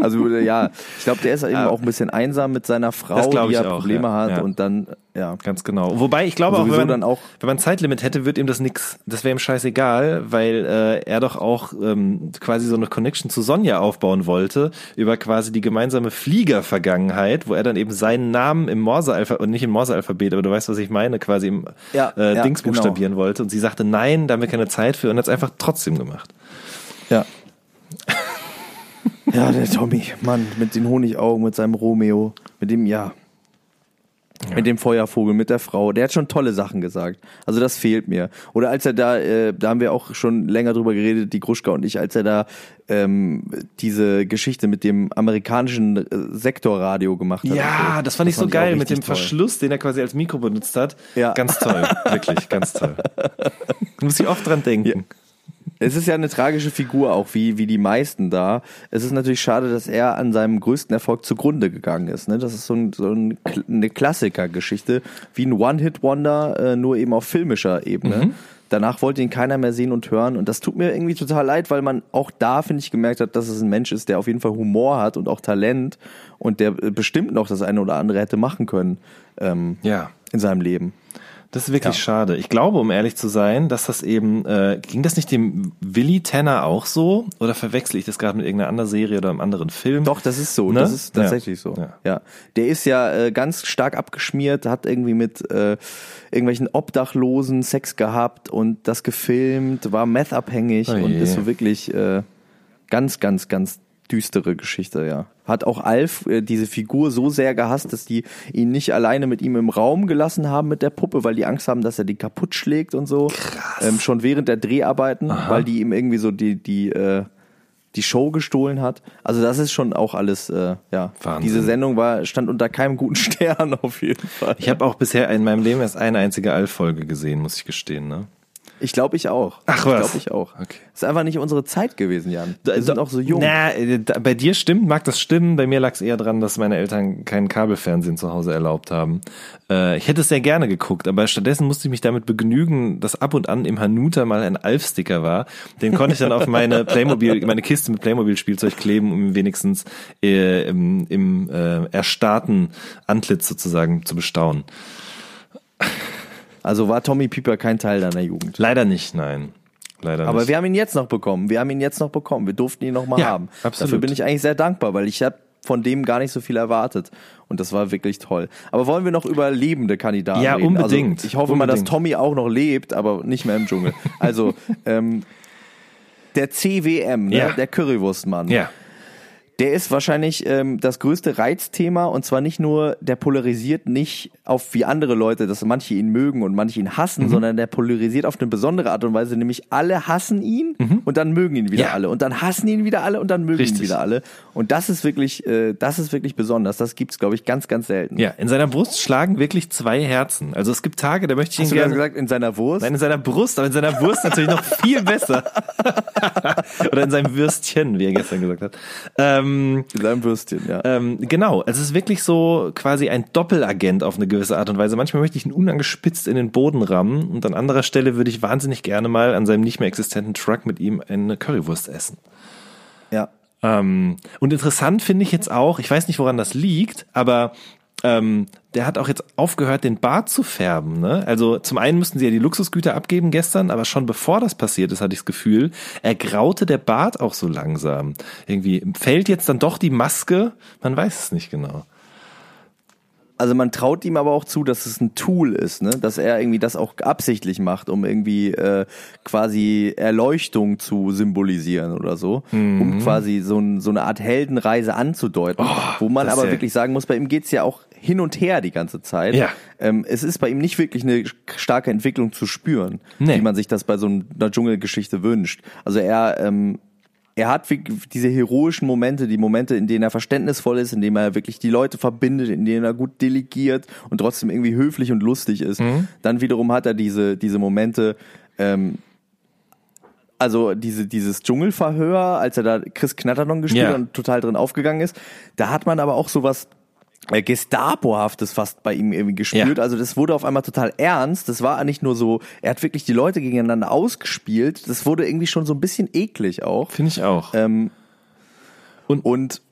Also ja, ich glaube, der ist eben Ja. auch ein bisschen einsam mit seiner Frau, die ja auch, Probleme ja, hat ja. und dann ja. Ganz genau. Wobei ich glaube auch, Sowieso wenn man, dann auch- wenn man Zeitlimit hätte, wird ihm das nix. Das wäre ihm scheißegal, weil äh, er doch auch ähm, quasi so eine Connection zu Sonja aufbauen wollte über quasi die gemeinsame Fliegervergangenheit, wo er dann eben seinen Namen im Morsealphabet und nicht im Morsealphabet, aber du weißt, was ich meine, quasi im Ja, äh, ja, Dings genau. buchstabieren wollte. Und sie sagte, nein, da haben wir keine Zeit für und hat es einfach trotzdem gemacht. Ja. Ja, der Tommy, Mann, mit den Honigaugen, mit seinem Romeo, mit dem, ja. Mit dem Feuervogel, mit der Frau. Der hat schon tolle Sachen gesagt. Also das fehlt mir. Oder als er da, äh, da haben wir auch schon länger drüber geredet, die Gruschka und ich, als er da ähm, diese Geschichte mit dem amerikanischen äh, Sektorradio gemacht hat. Ja, so. das fand ich so geil mit richtig dem toll. Verschluss, den er quasi als Mikro benutzt hat. Ja. Ganz toll, wirklich, ganz toll. Muss ich oft dran denken. Es ist ja eine tragische Figur, auch wie, wie die meisten da. Es ist natürlich schade, dass er an seinem größten Erfolg zugrunde gegangen ist. Ne? Das ist so, ein, so ein, eine Klassikergeschichte, wie ein One-Hit-Wonder, äh, nur eben auf filmischer Ebene. Danach wollte ihn keiner mehr sehen und hören. Und das tut mir irgendwie total leid, weil man auch da, finde ich, gemerkt hat, dass es ein Mensch ist, der auf jeden Fall Humor hat und auch Talent und der äh, bestimmt noch das eine oder andere hätte machen können ähm, Ja. in seinem Leben. Das ist wirklich Ja. schade. Ich glaube, um ehrlich zu sein, dass das eben, äh, ging das nicht dem Willy Tanner auch so? Oder verwechsel ich das gerade mit irgendeiner anderen Serie oder einem anderen Film? Doch, das ist so. Ne? Das ist tatsächlich Ja. so. Ja. Ja. Der ist ja äh, ganz stark abgeschmiert, hat irgendwie mit äh, irgendwelchen Obdachlosen Sex gehabt und das gefilmt, war meth-abhängig Oh und ist so wirklich äh, ganz, ganz, ganz düstere Geschichte, ja. Hat auch Alf äh, diese Figur so sehr gehasst, dass die ihn nicht alleine mit ihm im Raum gelassen haben mit der Puppe, weil die Angst haben, dass er die kaputt schlägt und so. Krass. Ähm, schon während der Dreharbeiten, weil die ihm irgendwie so die, die, äh, die Show gestohlen hat. Also das ist schon auch alles, äh, ja. Wahnsinn. Diese Sendung war, stand unter keinem guten Stern auf jeden Fall. Ich habe auch bisher in meinem Leben erst eine einzige Alf-Folge gesehen, muss ich gestehen, ne? Ich glaube ich auch. Ach, ich was? glaube ich auch. Okay. Ist einfach nicht unsere Zeit gewesen, Jan. Wir sind auch so jung. Na, äh, bei dir stimmt, mag das stimmen. Bei mir lag es eher dran, dass meine Eltern kein Kabelfernsehen zu Hause erlaubt haben. Äh, ich hätte es sehr gerne geguckt, aber stattdessen musste ich mich damit begnügen, dass ab und an im Hanuta mal ein Alf-Sticker war. Den konnte ich dann auf meine Playmobil, meine Kiste mit Playmobil-Spielzeug kleben, um wenigstens äh, im, im äh, erstarrten Antlitz sozusagen zu bestaunen. Also war Tommy Pieper kein Teil deiner Jugend. Leider nicht, nein. Leider Aber nicht. wir haben ihn jetzt noch bekommen. Wir haben ihn jetzt noch bekommen. Wir durften ihn noch mal Ja, haben. absolut. Dafür bin ich eigentlich sehr dankbar, weil ich habe von dem gar nicht so viel erwartet. Und das war wirklich toll. Aber wollen wir noch über lebende Kandidaten Ja, reden? unbedingt. Also ich hoffe mal, dass Unbedingt. Tommy auch noch lebt, aber nicht mehr im Dschungel. Also, ähm, der CWM, ne? Ja. der Currywurstmann, ja. Der ist wahrscheinlich ähm, das größte Reizthema und zwar nicht nur, der polarisiert nicht auf wie andere Leute, dass manche ihn mögen und manche ihn hassen, sondern der polarisiert auf eine besondere Art und Weise, nämlich alle hassen ihn und dann mögen ihn wieder Ja. alle und dann hassen ihn wieder alle und dann mögen Richtig. ihn wieder alle. Und das ist wirklich, äh, das ist wirklich besonders. Das gibt's, glaube ich, ganz, ganz selten. Ja, in seiner Brust schlagen wirklich zwei Herzen. Also es gibt Tage, da möchte ich ihn Hast du gerade gerne. gesagt, in seiner Wurst? Nein, in seiner Brust, aber in seiner Wurst natürlich noch viel besser. Oder in seinem Würstchen, wie er gestern gesagt hat. Ähm, in seinem Würstchen, ja. ähm, genau, es ist wirklich so quasi ein Doppelagent auf eine gewisse Art und Weise. Manchmal möchte ich ihn unangespitzt in den Boden rammen und an anderer Stelle würde ich wahnsinnig gerne mal an seinem nicht mehr existenten Truck mit ihm eine Currywurst essen. ja. Ähm, und interessant finde ich jetzt auch, ich weiß nicht, woran das liegt, aber ähm, der hat auch jetzt aufgehört, den Bart zu färben. Ne? Also zum einen müssten sie ja die Luxusgüter abgeben gestern, aber schon bevor das passiert ist, hatte ich das Gefühl, ergraute der Bart auch so langsam. Irgendwie fällt jetzt dann doch die Maske, man weiß es nicht genau. Also man traut ihm aber auch zu, dass es ein Tool ist, ne? dass er irgendwie das auch absichtlich macht, um irgendwie äh, quasi Erleuchtung zu symbolisieren oder so, um quasi so, ein, so eine Art Heldenreise anzudeuten, wo man aber ja- wirklich sagen muss, bei ihm geht's ja auch hin und her die ganze Zeit. Ja. Ähm, es ist bei ihm nicht wirklich eine starke Entwicklung zu spüren, Nee. wie man sich das bei so einer Dschungelgeschichte wünscht. Also er ähm, er hat diese heroischen Momente, die Momente, in denen er verständnisvoll ist, in denen er wirklich die Leute verbindet, in denen er gut delegiert und trotzdem irgendwie höflich und lustig ist. Dann wiederum hat er diese, diese Momente, ähm, also diese, dieses Dschungelverhör, als er da Chris Knatterdon gespielt Ja. hat und total drin aufgegangen ist, da hat man aber auch sowas Gestapo-haftes fast bei ihm irgendwie gespürt. Ja. Also das wurde auf einmal total ernst. Das war nicht nur so, er hat wirklich die Leute gegeneinander ausgespielt. Das wurde irgendwie schon so ein bisschen eklig auch. Finde ich auch. Ähm, Und- und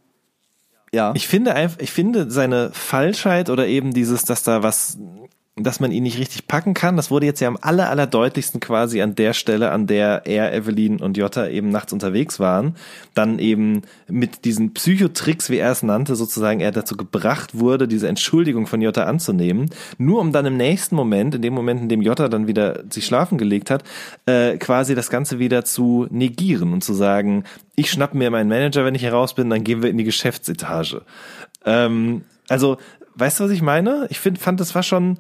ja, Ich finde einfach, ich finde seine Falschheit oder eben dieses, dass da was, dass man ihn nicht richtig packen kann, das wurde jetzt ja am aller, allerdeutlichsten quasi an der Stelle, an der er, Evelyn und Jota eben nachts unterwegs waren, dann eben mit diesen Psychotricks, wie er es nannte, sozusagen er dazu gebracht wurde, diese Entschuldigung von Jota anzunehmen, nur um dann im nächsten Moment, in dem Moment, in dem Jota dann wieder sich schlafen gelegt hat, äh, quasi das Ganze wieder zu negieren und zu sagen, ich schnapp mir meinen Manager, wenn ich hier raus bin, dann gehen wir in die Geschäftsetage. Ähm, also, weißt du, was ich meine? Ich find, fand, das war schon,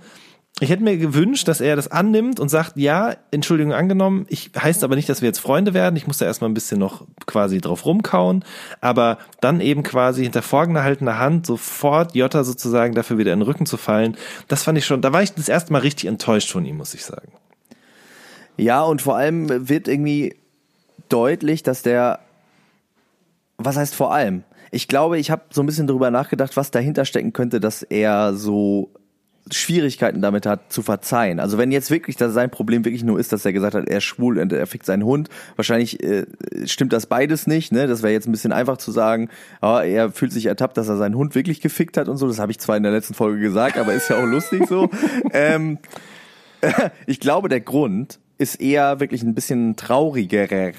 ich hätte mir gewünscht, dass er das annimmt und sagt, ja, Entschuldigung angenommen, ich heißt aber nicht, dass wir jetzt Freunde werden. Ich muss da erstmal ein bisschen noch quasi drauf rumkauen, aber dann eben quasi hinter vorgehaltener Hand sofort Jota sozusagen dafür wieder in den Rücken zu fallen. Das fand ich schon, da war ich das erste Mal richtig enttäuscht von ihm, muss ich sagen. ja, und vor allem wird irgendwie deutlich, dass der, was heißt vor allem? Ich glaube, ich habe so ein bisschen drüber nachgedacht, was dahinter stecken könnte, dass er so Schwierigkeiten damit hat zu verzeihen. Also wenn jetzt wirklich dass sein Problem wirklich nur ist, dass er gesagt hat, er ist schwul und er fickt seinen Hund, wahrscheinlich äh, stimmt das beides nicht. Ne? Das wäre jetzt ein bisschen einfach zu sagen, ah, er fühlt sich ertappt, dass er seinen Hund wirklich gefickt hat und so. Das habe ich zwar in der letzten Folge gesagt, aber ist ja auch lustig so. ähm, ich glaube, der Grund ist eher wirklich ein bisschen traurigerer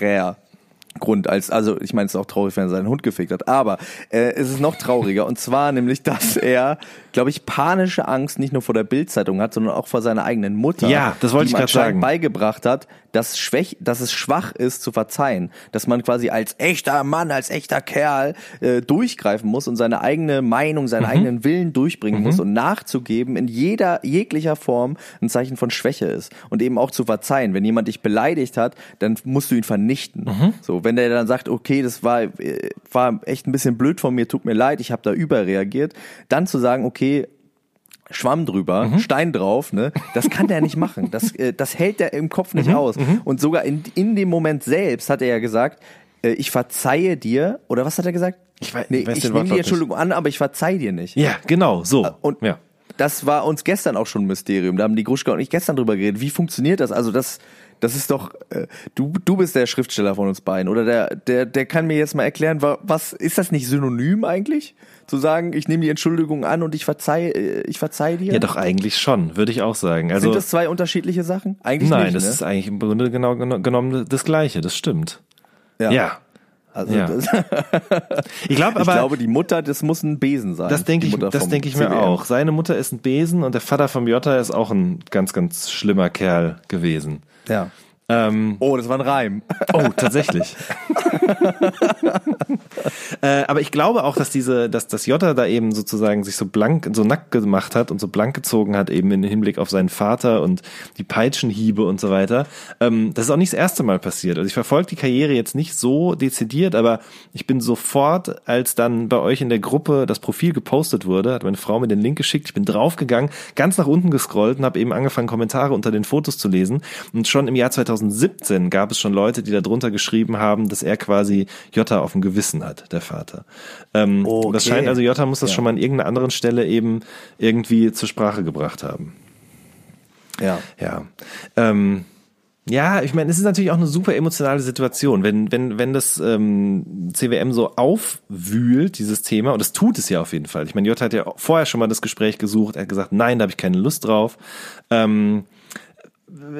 Grund als, also ich meine, es ist auch traurig, wenn er seinen Hund gefickt hat, aber äh, es ist noch trauriger und zwar nämlich, dass er, glaube ich, panische Angst nicht nur vor der Bildzeitung hat, sondern auch vor seiner eigenen Mutter. Ja, das wollte ich anscheinend sagen. beigebracht hat, dass, schwäch, dass es schwach ist zu verzeihen, dass man quasi als echter Mann, als echter Kerl äh, durchgreifen muss und seine eigene Meinung, seinen Mhm. eigenen Willen durchbringen muss und nachzugeben in jeder jeglicher Form ein Zeichen von Schwäche ist und eben auch zu verzeihen. Wenn jemand dich beleidigt hat, dann musst du ihn vernichten. Mhm. So, wenn der dann sagt, okay, das war äh, war echt ein bisschen blöd von mir, tut mir leid, ich habe da überreagiert, dann zu sagen, okay, Schwamm drüber, Mhm. Stein drauf, ne? Das kann der nicht machen. Das, äh, das hält der im Kopf Mhm. nicht aus. Und sogar in, in dem Moment selbst hat er ja gesagt, äh, ich verzeihe dir, oder was hat er gesagt? Ich weiß- nee, ich weiß ich nehme die nicht. Entschuldigung an, aber ich verzeih dir nicht. Ja, genau, so. Und ja. das war uns gestern auch schon ein Mysterium. Da haben die Gruschka und ich gestern drüber geredet. Wie funktioniert das? Also das, das ist doch, äh, du, du bist der Schriftsteller von uns beiden, oder der, der, der kann mir jetzt mal erklären, wa- was, ist das nicht synonym eigentlich? Zu sagen, ich nehme die Entschuldigung an und ich verzeih, äh, ich verzeih dir? Ja, doch eigentlich schon, würde ich auch sagen. Also Sind das zwei unterschiedliche Sachen? Eigentlich nein, nicht, das ne? ist eigentlich im Grunde genau geno- genommen das Gleiche. Das stimmt. Ja. Also Ja. Ich glaube ich aber, glaube, die Mutter, das muss ein Besen sein. das denke ich, das denke ich mir auch. Seine Mutter ist ein Besen und der Vater vom Jota ist auch ein ganz, ganz schlimmer Kerl gewesen. Ja. Ähm, Oh, das war ein Reim. Oh, tatsächlich. äh, aber ich glaube auch, dass diese, dass das Jota da eben sozusagen sich so blank, so nackt gemacht hat und so blank gezogen hat, eben im Hinblick auf seinen Vater und die Peitschenhiebe und so weiter. Ähm, das ist auch nicht das erste Mal passiert. Also ich verfolge die Karriere jetzt nicht so dezidiert, aber ich bin sofort, als dann bei euch in der Gruppe das Profil gepostet wurde, hat meine Frau mir den Link geschickt, ich bin draufgegangen, ganz nach unten gescrollt und habe eben angefangen, Kommentare unter den Fotos zu lesen. Und schon im Jahr 2017 gab es schon Leute, die da drunter geschrieben haben, dass er quasi Jota auf dem Gewissen hat, der Vater. Ähm, Okay. Das scheint also, Jota muss das Ja. schon mal an irgendeiner anderen Stelle eben irgendwie zur Sprache gebracht haben. Ja. Ja. Ähm, ja, ich meine, es ist natürlich auch eine super emotionale Situation, wenn wenn wenn das ähm, CWM so aufwühlt dieses Thema und es tut es ja auf jeden Fall. Ich meine, Jota hat ja vorher schon mal das Gespräch gesucht, er hat gesagt, nein, da habe ich keine Lust drauf. Ähm,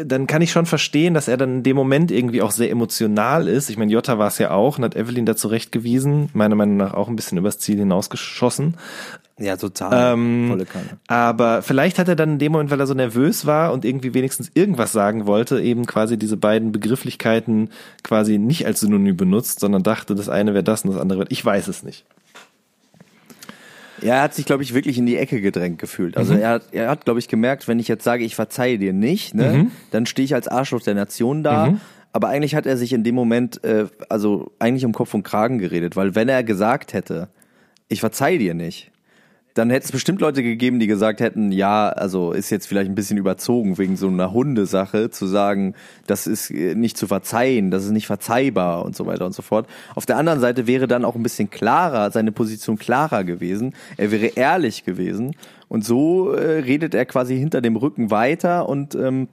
dann kann ich schon verstehen, dass er dann in dem Moment irgendwie auch sehr emotional ist. Ich meine, Jota war es ja auch und hat Evelyn da zurechtgewiesen, meiner Meinung nach auch ein bisschen übers Ziel hinausgeschossen. Ja, total. Ähm, Volle Kanne. Aber vielleicht hat er dann in dem Moment, weil er so nervös war und irgendwie wenigstens irgendwas sagen wollte, eben quasi diese beiden Begrifflichkeiten quasi nicht als Synonym benutzt, sondern dachte, das eine wäre das und das andere wäre. Ich weiß es nicht. Ja, er hat sich, glaube ich, wirklich in die Ecke gedrängt gefühlt. Also er hat, er hat, glaube ich, gemerkt, wenn ich jetzt sage, ich verzeihe dir nicht, ne, dann stehe ich als Arschloch der Nation da. Aber eigentlich hat er sich in dem Moment, äh, also eigentlich um Kopf und Kragen geredet, weil wenn er gesagt hätte, ich verzeihe dir nicht, dann hätte es bestimmt Leute gegeben, die gesagt hätten, ja, also ist jetzt vielleicht ein bisschen überzogen wegen so einer Hundesache zu sagen, das ist äh, nicht zu verzeihen, das ist nicht verzeihbar und so weiter und so fort. Auf der anderen Seite wäre dann auch ein bisschen klarer, seine Position klarer gewesen. Er wäre ehrlich gewesen und so äh, redet er quasi hinter dem Rücken weiter und ähm,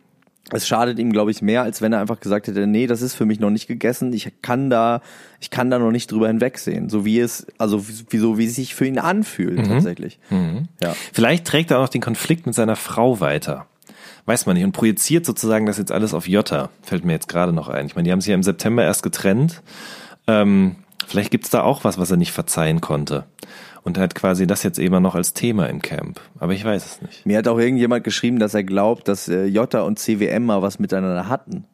es schadet ihm, glaube ich, mehr, als wenn er einfach gesagt hätte, nee, das ist für mich noch nicht gegessen, ich kann da, ich kann da noch nicht drüber hinwegsehen. So wie es, also wie, so wie es sich für ihn anfühlt, tatsächlich. Ja. Vielleicht trägt er auch noch den Konflikt mit seiner Frau weiter. Weiß man nicht. Und projiziert sozusagen das jetzt alles auf Jota. Fällt mir jetzt gerade noch ein. Ich meine, die haben sich ja im September erst getrennt. Ähm, vielleicht gibt's da auch was, was er nicht verzeihen konnte. Und er hat quasi das jetzt eben noch als Thema im Camp. Aber ich weiß es nicht. Mir hat auch irgendjemand geschrieben, dass er glaubt, dass äh, Jota und CWM mal was miteinander hatten.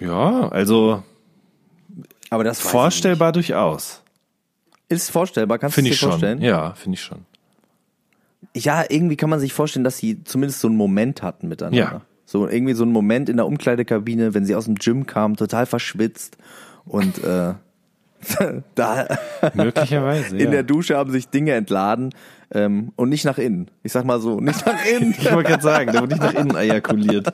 Ja, also Aber das vorstellbar durchaus. Ist vorstellbar, kannst du dir schon. vorstellen? Ja, finde ich schon. Ja, irgendwie kann man sich vorstellen, dass sie zumindest so einen Moment hatten miteinander. Ja. So irgendwie so einen Moment in der Umkleidekabine, wenn sie aus dem Gym kam, total verschwitzt und äh, da Möglicherweise. in ja. der Dusche haben sich Dinge entladen ähm, und nicht nach innen. Ich sag mal so, nicht nach innen. Ich wollte gerade sagen, der wurde nicht nach innen ejakuliert.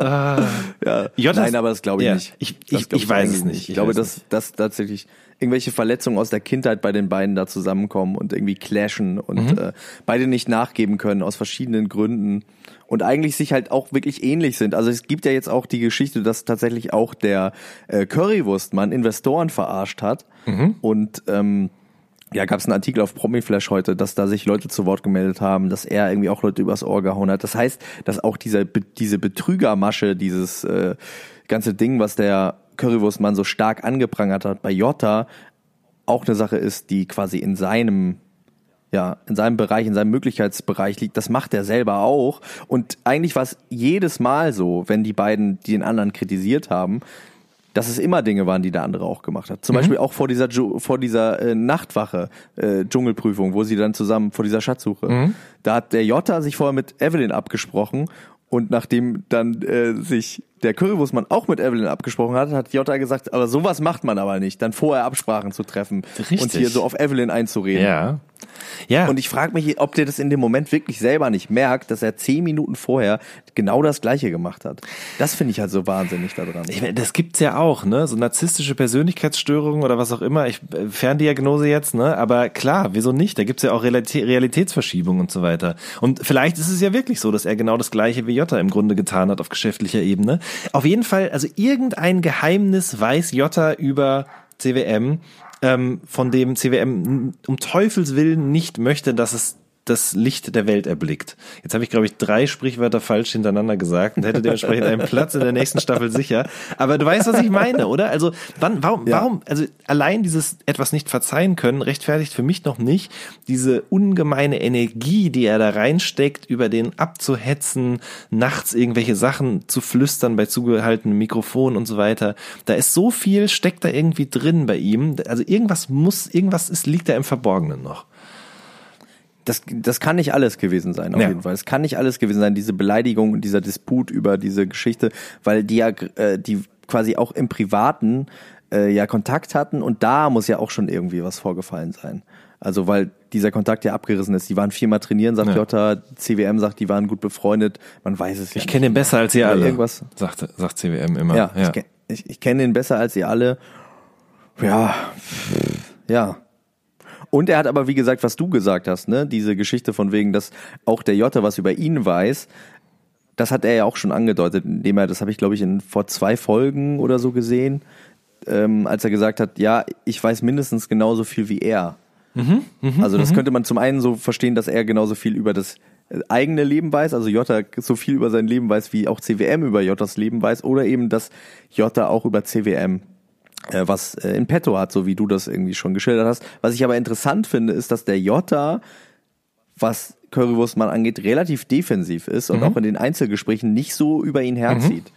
ja. Jota Nein, ist- aber das glaube ich Ja, nicht. ich- ich- ich weiß es nicht. Ich, Ich glaube, dass, dass tatsächlich irgendwelche Verletzungen aus der Kindheit bei den beiden da zusammenkommen und irgendwie clashen und Mhm. äh, beide nicht nachgeben können aus verschiedenen Gründen und eigentlich sich halt auch wirklich ähnlich sind. Also es gibt ja jetzt auch die Geschichte, dass tatsächlich auch der äh, Currywurstmann Investoren verarscht hat Mhm. und ähm, ja, gab es einen Artikel auf Promiflash heute, dass da sich Leute zu Wort gemeldet haben, dass er irgendwie auch Leute übers Ohr gehauen hat. Das heißt, dass auch dieser, diese Betrügermasche, dieses äh, ganze Ding, was der Currywurstmann so stark angeprangert hat bei Jota, auch eine Sache ist, die quasi in seinem ja, in seinem Bereich, in seinem Möglichkeitsbereich liegt, das macht er selber auch. Und eigentlich war es jedes Mal so, wenn die beiden, die den anderen kritisiert haben, dass es immer Dinge waren, die der andere auch gemacht hat. Zum Beispiel auch vor dieser vor dieser äh, Nachtwache äh, Dschungelprüfung, wo sie dann zusammen vor dieser Schatzsuche. Da hat der Jota sich vorher mit Evelyn abgesprochen und nachdem dann äh, sich der Currywurstmann auch mit Evelyn abgesprochen hat, hat Jota gesagt, aber sowas macht man aber nicht, dann vorher Absprachen zu treffen und Richtig. hier so auf Evelyn einzureden. Ja. Ja. Und ich frage mich, ob der das in dem Moment wirklich selber nicht merkt, dass er zehn Minuten vorher genau das Gleiche gemacht hat. Das finde ich halt so wahnsinnig daran. Ich meine, das gibt's ja auch, ne? So narzisstische Persönlichkeitsstörungen oder was auch immer. Ich äh, Ferndiagnose jetzt, ne? Aber klar, wieso nicht? Da gibt's ja auch Realitä Realitätsverschiebungen und so weiter. Und vielleicht ist es ja wirklich so, dass er genau das gleiche wie Jota im Grunde getan hat auf geschäftlicher Ebene. Auf jeden Fall, also irgendein Geheimnis weiß Jota über CWM, ähm, von dem CWM um Teufels Willen nicht möchte, dass es das Licht der Welt erblickt. Jetzt habe ich, glaube ich, drei Sprichwörter falsch hintereinander gesagt und hätte dementsprechend einen Platz in der nächsten Staffel sicher. Aber du weißt, was ich meine, oder? Also wann, warum, Ja. warum, also allein dieses etwas nicht verzeihen können, rechtfertigt für mich noch nicht diese ungemeine Energie, die er da reinsteckt, über den abzuhetzen, nachts irgendwelche Sachen zu flüstern bei zugehaltenem Mikrofon und so weiter. Da ist so viel, steckt da irgendwie drin bei ihm. Also irgendwas muss, irgendwas ist, liegt da im Verborgenen noch. Das, das kann nicht alles gewesen sein, auf Ja. jeden Fall. Es kann nicht alles gewesen sein, diese Beleidigung und dieser Disput über diese Geschichte, weil die ja, äh, die quasi auch im Privaten äh, ja Kontakt hatten und da muss ja auch schon irgendwie was vorgefallen sein. Also weil dieser Kontakt ja abgerissen ist. Die waren viermal trainieren, sagt Ja. Jota, CWM sagt, die waren gut befreundet. Man weiß es ja Ich kenne ihn besser als ihr alle, irgendwas- sagt, sagt CWM immer. Ja, ich, ke- ich, ich kenne ihn besser als ihr alle. Ja, ja. Und er hat aber, wie gesagt, was du gesagt hast, ne, diese Geschichte von wegen, dass auch der Jota was über ihn weiß, das hat er ja auch schon angedeutet, indem er, das habe ich glaube ich in vor zwei Folgen oder so gesehen, ähm, als er gesagt hat, ja, ich weiß mindestens genauso viel wie er. also das könnte man zum einen so verstehen, dass er genauso viel über das äh, eigene Leben weiß, also Jota so viel über sein Leben weiß, wie auch CWM über Jottas Leben weiß, oder eben, dass Jota auch über CWM was äh, in petto hat, so wie du das irgendwie schon geschildert hast. Was ich aber interessant finde, ist, dass der Jota, was Currywurstmann angeht, relativ defensiv ist und auch in den Einzelgesprächen nicht so über ihn herzieht.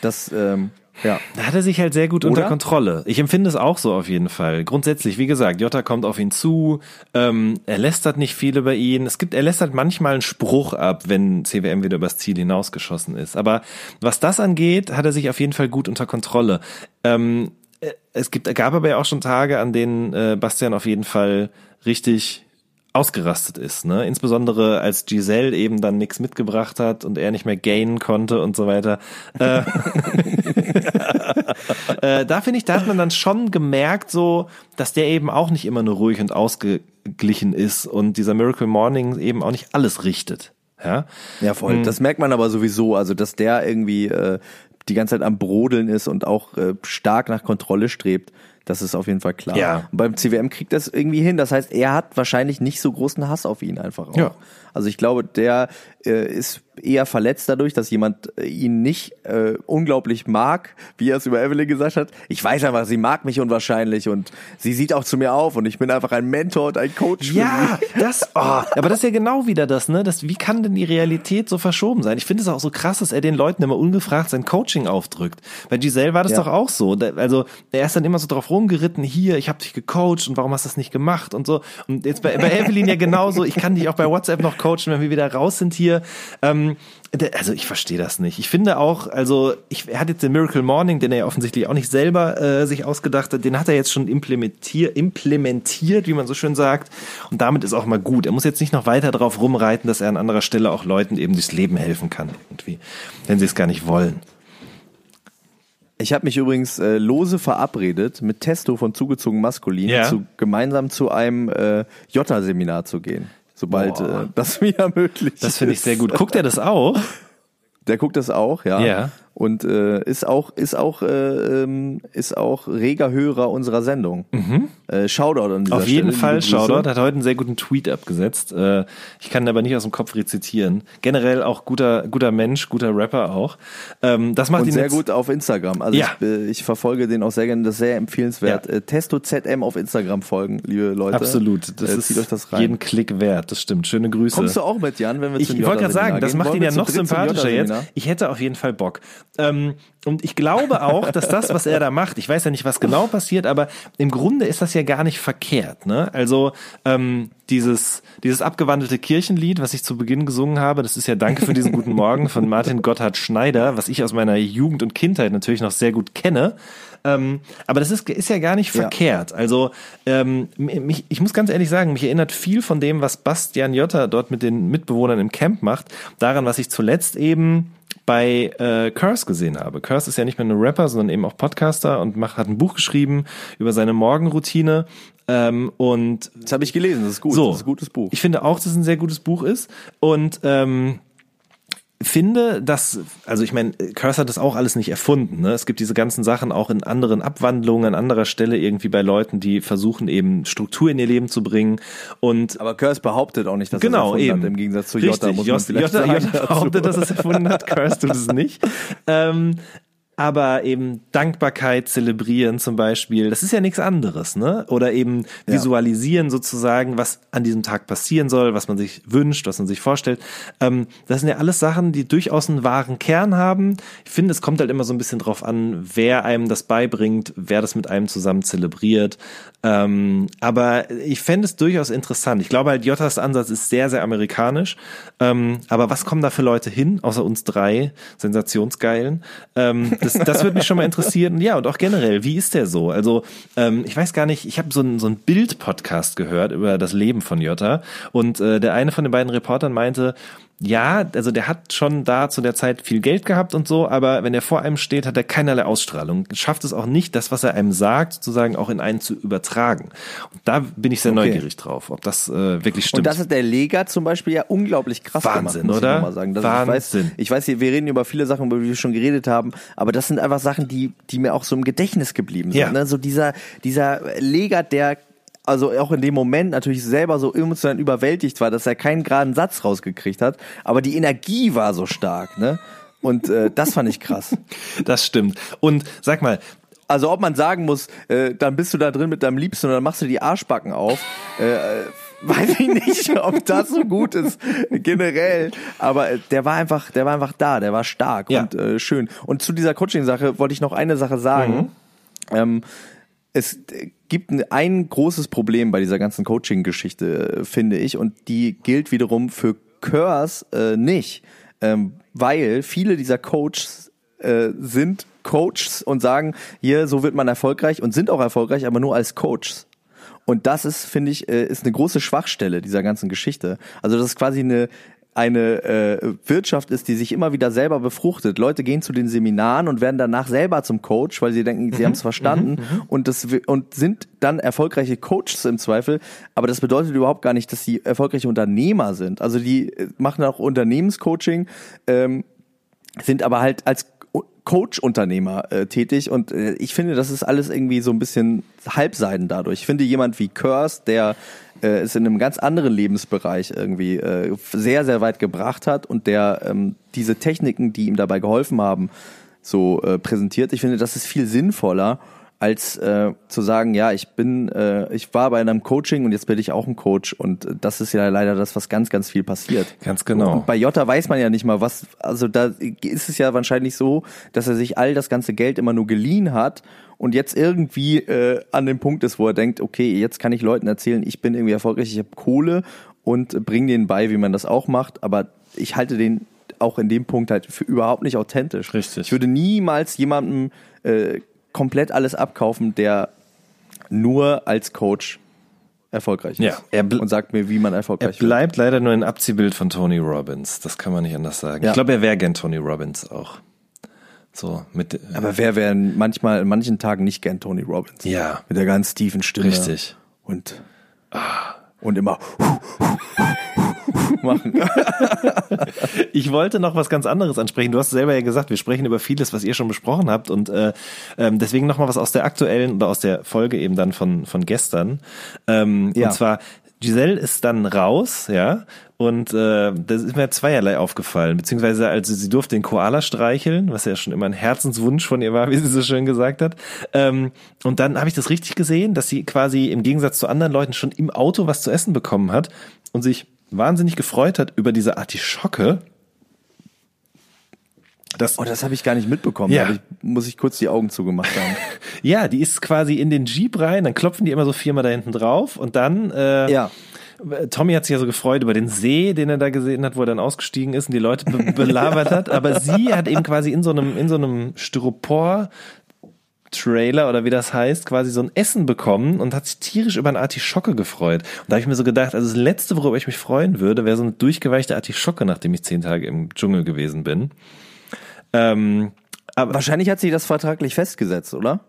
Das, ähm, ja. Da hat er sich halt sehr gut unter Oder? Kontrolle. Ich empfinde es auch so auf jeden Fall. Grundsätzlich, wie gesagt, Jota kommt auf ihn zu, ähm, er lästert nicht viel über ihn. Es gibt, er lästert manchmal einen Spruch ab, wenn CWM wieder übers Ziel hinausgeschossen ist. Aber was das angeht, hat er sich auf jeden Fall gut unter Kontrolle. Ähm, äh, es gibt, gab aber ja auch schon Tage, an denen äh, Bastian auf jeden Fall richtig ausgerastet ist, ne? Insbesondere als Giselle eben dann nichts mitgebracht hat und er nicht mehr gainen konnte und so weiter. Äh, äh, da finde ich, da hat man dann schon gemerkt, so, dass der eben auch nicht immer nur ruhig und ausgeglichen ist und dieser Miracle Morning eben auch nicht alles richtet. Ja, Ja, voll. Das merkt man aber sowieso, also dass der irgendwie äh, die ganze Zeit am Brodeln ist und auch äh, stark nach Kontrolle strebt. Das ist auf jeden Fall klar. Ja. Und beim CWM kriegt das irgendwie hin. Das heißt, er hat wahrscheinlich nicht so großen Hass auf ihn einfach auch. Ja. Also ich glaube, der äh, ist eher verletzt dadurch, dass jemand äh, ihn nicht äh, unglaublich mag, wie er es über Evelyn gesagt hat. Ich weiß einfach, sie mag mich unwahrscheinlich und sie sieht auch zu mir auf und ich bin einfach ein Mentor und ein Coach. Ja, das, oh, aber das ist ja genau wieder das, ne? Das, wie kann denn die Realität so verschoben sein? Ich finde es auch so krass, dass er den Leuten immer ungefragt sein Coaching aufdrückt. Bei Giselle war das Ja. doch auch so. Also, er ist dann immer so drauf rumgeritten, hier, ich habe dich gecoacht und warum hast du das nicht gemacht und so. Und jetzt bei, bei Evelyn ja genauso, ich kann dich auch bei WhatsApp noch coachen, wenn wir wieder raus sind hier. Ähm, also ich verstehe das nicht. Ich finde auch, also ich, er hat jetzt den Miracle Morning, den er ja offensichtlich auch nicht selber äh, sich ausgedacht hat, den hat er jetzt schon implementiert, implementiert, wie man so schön sagt. Und damit ist auch mal gut. Er muss jetzt nicht noch weiter drauf rumreiten, dass er an anderer Stelle auch Leuten eben durchs Leben helfen kann, irgendwie, wenn sie es gar nicht wollen. Ich habe mich übrigens äh, lose verabredet, mit Testo von Zugezogen Maskulin Ja. zu, gemeinsam zu einem äh, Jota-Seminar zu gehen. Sobald äh, das wieder möglich ist. Das finde ich sehr gut. Guckt er das auch? Der guckt das auch, ja. Ja. Und äh, ist auch ist auch äh, ähm, ist auch reger Hörer unserer Sendung. Äh, Shoutout an dieser Mhm. Auf jeden Stelle, Fall. Shoutout, hat heute einen sehr guten Tweet abgesetzt. Äh, Ich kann ihn aber nicht aus dem Kopf rezitieren. Generell auch guter, guter Mensch, guter Rapper auch. Ähm, Das macht Und ihn sehr gut auf Instagram. Also Ja. ich, äh, ich verfolge den auch sehr gerne. Das ist sehr empfehlenswert. Ja. Äh, Testo ZM auf Instagram folgen, liebe Leute. Absolut. Das äh, ist euch das rein. jeden Klick wert. Das stimmt. Schöne Grüße. Kommst du auch mit, Jan, wenn wir ich zum ich wollte gerade sagen, das macht ihn ja noch sympathischer jetzt. Ich hätte auf jeden Fall Bock. Ähm, und ich glaube auch, dass das, was er da macht, ich weiß ja nicht, was genau passiert, aber im Grunde ist das ja gar nicht verkehrt. Ne? Also ähm, dieses, dieses abgewandelte Kirchenlied, was ich zu Beginn gesungen habe, das ist ja Danke für diesen guten Morgen von Martin Gotthard Schneider, was ich aus meiner Jugend und Kindheit natürlich noch sehr gut kenne. Ähm, aber das ist, ist ja gar nicht Ja. verkehrt. Also ähm, mich, ich muss ganz ehrlich sagen, mich erinnert viel von dem, was Bastian Jotta dort mit den Mitbewohnern im Camp macht, daran, was ich zuletzt eben bei äh, Curse gesehen habe. Curse ist ja nicht mehr nur Rapper, sondern eben auch Podcaster und macht, hat ein Buch geschrieben über seine Morgenroutine. Ähm, und Das habe ich gelesen, das ist gut. so, Das ist ein gutes Buch. Ich finde auch, dass es ein sehr gutes Buch ist. Und ähm, finde, dass, also ich meine, Curse hat das auch alles nicht erfunden. Ne? Es gibt diese ganzen Sachen auch in anderen Abwandlungen, an anderer Stelle irgendwie bei Leuten, die versuchen eben Struktur in ihr Leben zu bringen. Und Aber Curse behauptet auch nicht, dass genau, er es erfunden eben. hat, im Gegensatz zu Richtig, Jota, muss Jota, behauptet, dass es erfunden hat, Curse tut es nicht. Ähm, aber eben Dankbarkeit zelebrieren zum Beispiel, das ist ja nichts anderes, ne? Oder eben visualisieren sozusagen, was an diesem Tag passieren soll, was man sich wünscht, was man sich vorstellt. Ähm, das sind ja alles Sachen, die durchaus einen wahren Kern haben. Ich finde, es kommt halt immer so ein bisschen drauf an, wer einem das beibringt, wer das mit einem zusammen zelebriert. Ähm, aber ich fände es durchaus interessant. Ich glaube halt, Jottas Ansatz ist sehr, sehr amerikanisch. Ähm, aber was kommen da für Leute hin, außer uns drei Sensationsgeilen? Das, das würde mich schon mal interessieren. Ja, und auch generell, wie ist der so? Also, ähm, ich weiß gar nicht, ich habe so einen so Bild-Podcast gehört über das Leben von Jotta. Und äh, der eine von den beiden Reportern meinte, ja, also der hat schon da zu der Zeit viel Geld gehabt und so, aber wenn er vor einem steht, hat er keinerlei Ausstrahlung. Schafft es auch nicht, das, was er einem sagt, sozusagen auch in einen zu übertragen. Und da bin ich sehr Okay. neugierig drauf, ob das äh, wirklich stimmt. Und das ist der Lega zum Beispiel ja unglaublich krass Wahnsinn, gemacht, muss oder? Ich noch mal sagen. Das Wahnsinn. Ich weiß, ich weiß, wir reden über viele Sachen, über die wir schon geredet haben, aber das sind einfach Sachen, die, die mir auch so im Gedächtnis geblieben sind. Ja. Ne? So dieser, dieser Lega, der also auch in dem Moment natürlich selber so emotional überwältigt war, dass er keinen geraden Satz rausgekriegt hat, aber die Energie war so stark, ne? Und äh, das fand ich krass. das stimmt. Und sag mal, Also ob man sagen muss, äh, dann bist du da drin mit deinem Liebsten und dann machst du die Arschbacken auf. Äh, äh, weiß ich nicht, ob das so gut ist generell. Aber äh, der war einfach, der war einfach da, der war stark Ja. und äh, schön. Und zu dieser Coaching-Sache wollte ich noch eine Sache sagen. Ähm, es gibt ein, ein großes Problem bei dieser ganzen Coaching-Geschichte, äh, finde ich, und die gilt wiederum für Curse äh, nicht, ähm, weil viele dieser Coaches äh, sind Coaches und sagen, hier, so wird man erfolgreich und sind auch erfolgreich, aber nur als Coaches. Und das ist, finde ich, äh, ist eine große Schwachstelle dieser ganzen Geschichte. Also das ist quasi eine eine äh, Wirtschaft ist, die sich immer wieder selber befruchtet. Leute gehen zu den Seminaren und werden danach selber zum Coach, weil sie denken, sie haben es verstanden und das und sind dann erfolgreiche Coaches im Zweifel. Aber das bedeutet überhaupt gar nicht, dass sie erfolgreiche Unternehmer sind. Also die äh, machen auch Unternehmenscoaching. Ähm, sind aber halt als Coach-Unternehmer äh, tätig und äh, ich finde, das ist alles irgendwie so ein bisschen halbseiden dadurch. Ich finde jemand wie Curse, der äh, es in einem ganz anderen Lebensbereich irgendwie äh, sehr, sehr weit gebracht hat und der ähm, diese Techniken, die ihm dabei geholfen haben, so äh, präsentiert. Ich finde, das ist viel sinnvoller, als äh, zu sagen, ja, ich bin, äh, ich war bei einem Coaching und jetzt bin ich auch ein Coach und das ist ja leider das, was ganz, ganz viel passiert. Ganz genau. Und bei Jota weiß man ja nicht mal, was, also da ist es ja wahrscheinlich so, dass er sich all das ganze Geld immer nur geliehen hat und jetzt irgendwie äh, an dem Punkt ist, wo er denkt, okay, jetzt kann ich Leuten erzählen, ich bin irgendwie erfolgreich, ich habe Kohle und bring denen bei, wie man das auch macht, aber ich halte den auch in dem Punkt halt für überhaupt nicht authentisch. Richtig. Ich würde niemals jemandem äh, komplett alles abkaufen, der nur als Coach erfolgreich ist. Ja, er bl- und sagt mir, wie man Er erfolgreich wird. bleibt leider nur ein Abziehbild von Tony Robbins. Das kann man nicht anders sagen. Ja. Ich glaube, er wäre gern Tony Robbins auch. So mit. Aber wer wäre manchmal in manchen Tagen nicht gern Tony Robbins? Ja. Mit der ganz tiefen Stimme. Richtig. Und und immer machen. Ich wollte noch was ganz anderes ansprechen. Du hast selber ja gesagt, wir sprechen über vieles, was ihr schon besprochen habt und äh, ähm, deswegen noch mal was aus der aktuellen oder aus der Folge eben dann von von gestern. Ähm, Ja. Und zwar Giselle ist dann raus, ja, und äh, das ist mir zweierlei aufgefallen, beziehungsweise also sie durfte den Koala streicheln, was ja schon immer ein Herzenswunsch von ihr war, wie sie so schön gesagt hat. Ähm, und dann habe ich das richtig gesehen, dass sie quasi im Gegensatz zu anderen Leuten schon im Auto was zu essen bekommen hat und sich wahnsinnig gefreut hat über diese Artischocke. Das, Oh, das habe ich gar nicht mitbekommen. Ja. Ich, muss ich kurz die Augen zugemacht haben. ja, die ist quasi in den Jeep rein, dann klopfen die immer so viermal da hinten drauf und dann äh, ja. Tommy hat sich ja so gefreut über den See, den er da gesehen hat, wo er dann ausgestiegen ist und die Leute be belabert hat. Aber sie hat eben quasi in so einem, in so einem Styropor Trailer oder wie das heißt, quasi so ein Essen bekommen und hat sich tierisch über eine Artischocke gefreut. Und da habe ich mir so gedacht, also das Letzte, worüber ich mich freuen würde, wäre so eine durchgeweichte Artischocke, nachdem ich zehn Tage im Dschungel gewesen bin. Ähm, aber Wahrscheinlich hat sie das vertraglich festgesetzt, oder?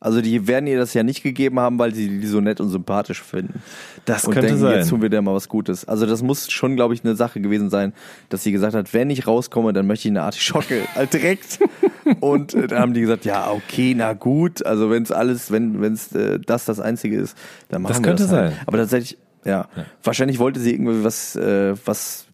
Also die werden ihr das ja nicht gegeben haben, weil sie die so nett und sympathisch finden. Das und könnte denken, sein. jetzt tun wir dir mal was Gutes. Also das muss schon, glaube ich, eine Sache gewesen sein, dass sie gesagt hat, wenn ich rauskomme, dann möchte ich eine Artischocke halt direkt. und äh, dann haben die gesagt, ja, okay, na gut. Also wenn es alles, wenn wenn es äh, das das einzige ist, dann machen Das wir könnte das halt. sein. Aber tatsächlich, ja, wahrscheinlich wollte sie irgendwie was, äh, was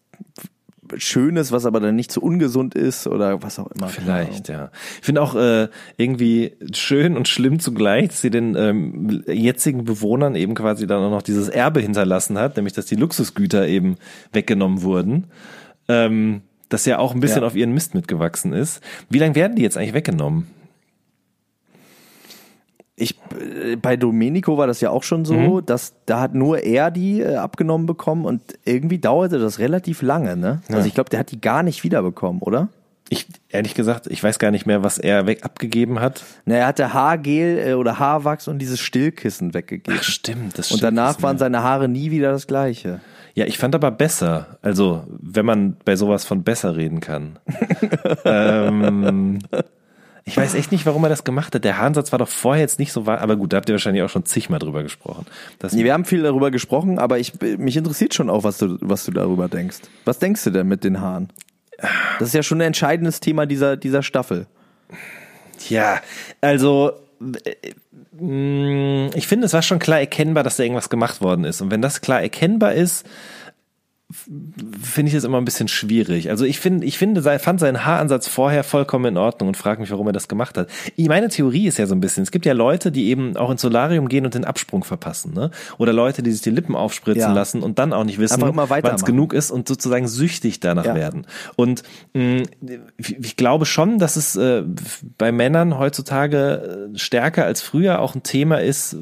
Schönes, was aber dann nicht so ungesund ist oder was auch immer. Vielleicht, ja. Ich finde auch äh, irgendwie schön und schlimm zugleich, dass sie den ähm, jetzigen Bewohnern eben quasi dann auch noch dieses Erbe hinterlassen hat, nämlich dass die Luxusgüter eben weggenommen wurden. Ähm, das ja auch ein bisschen Ja. auf ihren Mist mitgewachsen ist. Wie lange werden die jetzt eigentlich weggenommen? Ich, äh, bei Domenico war das ja auch schon so, Mhm. dass da hat nur er die äh, abgenommen bekommen und irgendwie dauerte das relativ lange, ne? Also Ja. ich glaube, der hat die gar nicht wiederbekommen, oder? Ich, ehrlich gesagt, ich weiß gar nicht mehr, was er weg abgegeben hat. Na, er hatte Haargel äh, oder Haarwachs und dieses Stillkissen weggegeben. Ach, stimmt, das und stimmt, danach das waren seine Haare nie wieder das gleiche. Ja, ich fand aber besser. Also, wenn man bei sowas von besser reden kann. ähm, ich weiß echt nicht, warum er das gemacht hat. Der Haarsatz war doch vorher jetzt nicht so wahr, aber gut, da habt ihr wahrscheinlich auch schon zigmal drüber gesprochen. Das, Nee, wir haben viel darüber gesprochen, aber ich, mich interessiert schon auch, was du, was du darüber denkst. Was denkst du denn mit den Haaren? Das ist ja schon ein entscheidendes Thema dieser, dieser Staffel. ja, also äh, mh, ich finde, es war schon klar erkennbar, dass da irgendwas gemacht worden ist. Und wenn das klar erkennbar ist, finde ich es immer ein bisschen schwierig. Also ich finde, ich finde, fand seinen Haaransatz vorher vollkommen in Ordnung und frage mich, warum er das gemacht hat. Meine Theorie ist ja so ein bisschen, es gibt ja Leute, die eben auch ins Solarium gehen und den Absprung verpassen, ne? Oder Leute, die sich die Lippen aufspritzen Ja. lassen und dann auch nicht wissen, wann es genug ist und sozusagen süchtig danach Ja. werden. Und mh, ich ich glaube schon, dass es äh, bei Männern heutzutage äh, stärker als früher auch ein Thema ist,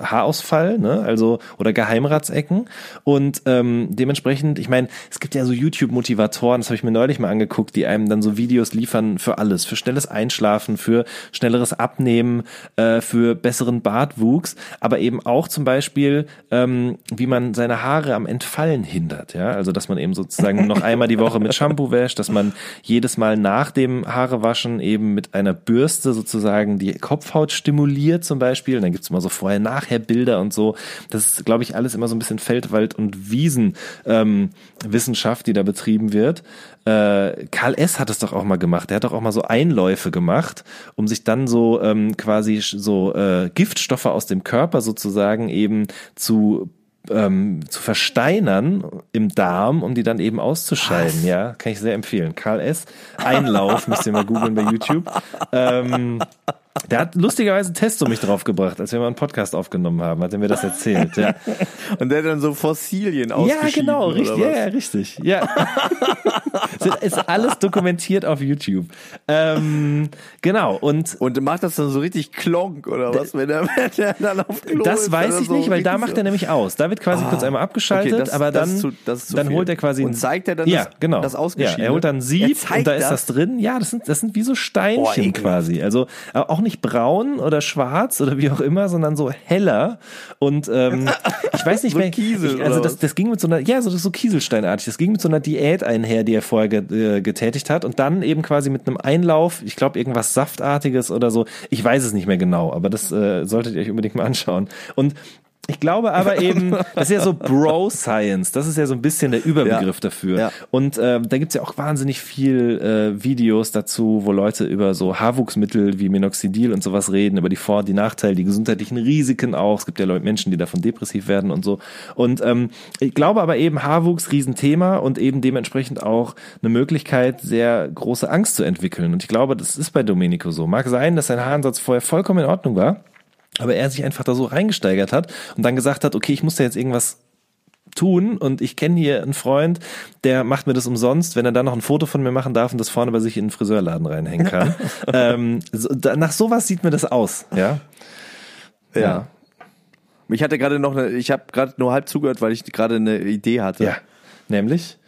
Haarausfall, ne? also oder Geheimratsecken. Und ähm, dementsprechend, ich meine, es gibt ja so YouTube-Motivatoren, das habe ich mir neulich mal angeguckt, die einem dann so Videos liefern für alles, für schnelles Einschlafen, für schnelleres Abnehmen, äh, für besseren Bartwuchs, aber eben auch zum Beispiel, ähm, wie man seine Haare am Entfallen hindert. Ja, also dass man eben sozusagen noch einmal die Woche mit Shampoo wäscht, dass man jedes Mal nach dem Haarewaschen eben mit einer Bürste sozusagen die Kopfhaut stimuliert zum Beispiel. Und dann gibt's immer so vorher-nachher-Bilder und so. Das ist, glaube ich, alles immer so ein bisschen Feldwald- und Wiesen ähm, Wissenschaft, die da betrieben wird. Äh, Karl S. hat es doch auch mal gemacht. Der hat doch auch mal so Einläufe gemacht, um sich dann so ähm, quasi so äh, Giftstoffe aus dem Körper sozusagen eben zu ähm, zu versteinern im Darm, um die dann eben auszuscheiden. Ja, kann ich sehr empfehlen. Karl S. Einlauf, müsst ihr mal googeln bei YouTube. Ähm, der hat lustigerweise Testo mich draufgebracht, als wir mal einen Podcast aufgenommen haben, hat er mir das erzählt. Ja, Und der hat dann so Fossilien ja ausgeschieden. genau, oder richtig. Ja, ja, richtig. Ja. Ist alles dokumentiert auf YouTube. Ähm, genau, und Und macht das dann so richtig klonk oder was, wenn er, wenn er dann auf Klo Das ist, weiß ich so nicht, weil da macht er nämlich aus. Da wird quasi kurz einmal abgeschaltet, Okay, das- aber dann, zu- dann viel. holt er quasi Und zeigt er dann ja, das- genau. das Ausgeschiedene? Ja, er holt dann ein Sieb und da ist das? das drin. Ja, das sind, das sind wie so Steinchen ekelhaft. quasi. Also äh, auch nicht braun oder schwarz oder wie auch immer, sondern so heller. Und ähm, ich weiß nicht So mehr. Kiesel ich, also das, das ging mit so einer, ja, so, so Kieselsteinartig. Das ging mit so einer Diät einher, die er vorher ge, äh, getätigt hat und dann eben quasi mit einem Einlauf, ich glaube irgendwas Saftartiges oder so. Ich weiß es nicht mehr genau, aber das äh, solltet ihr euch unbedingt mal anschauen. Und ich glaube aber eben, das ist ja so Bro-Science, das ist ja so ein bisschen der Überbegriff Ja. dafür. Ja. Und ähm, da gibt's ja auch wahnsinnig viel äh, Videos dazu, wo Leute über so Haarwuchsmittel wie Minoxidil und sowas reden, über die Vor-, die Nachteile, die gesundheitlichen Risiken auch. Es gibt ja Leute, Menschen, die davon depressiv werden und so. Und ähm, ich glaube aber eben Haarwuchs, Riesenthema und eben dementsprechend auch eine Möglichkeit, sehr große Angst zu entwickeln. Und ich glaube, das ist bei Domenico so. Mag sein, dass sein Haaransatz vorher vollkommen in Ordnung war. Aber er sich einfach da so reingesteigert hat und dann gesagt hat, okay, ich muss da jetzt irgendwas tun und ich kenne hier einen Freund, der macht mir das umsonst, wenn er dann noch ein Foto von mir machen darf und das vorne bei sich in den Friseurladen reinhängen kann. ähm, so, da, nach sowas sieht mir das aus, ja. Ja. Ich hatte gerade noch eine, ich habe gerade nur halb zugehört, weil ich gerade eine Idee hatte. Ja. Nämlich?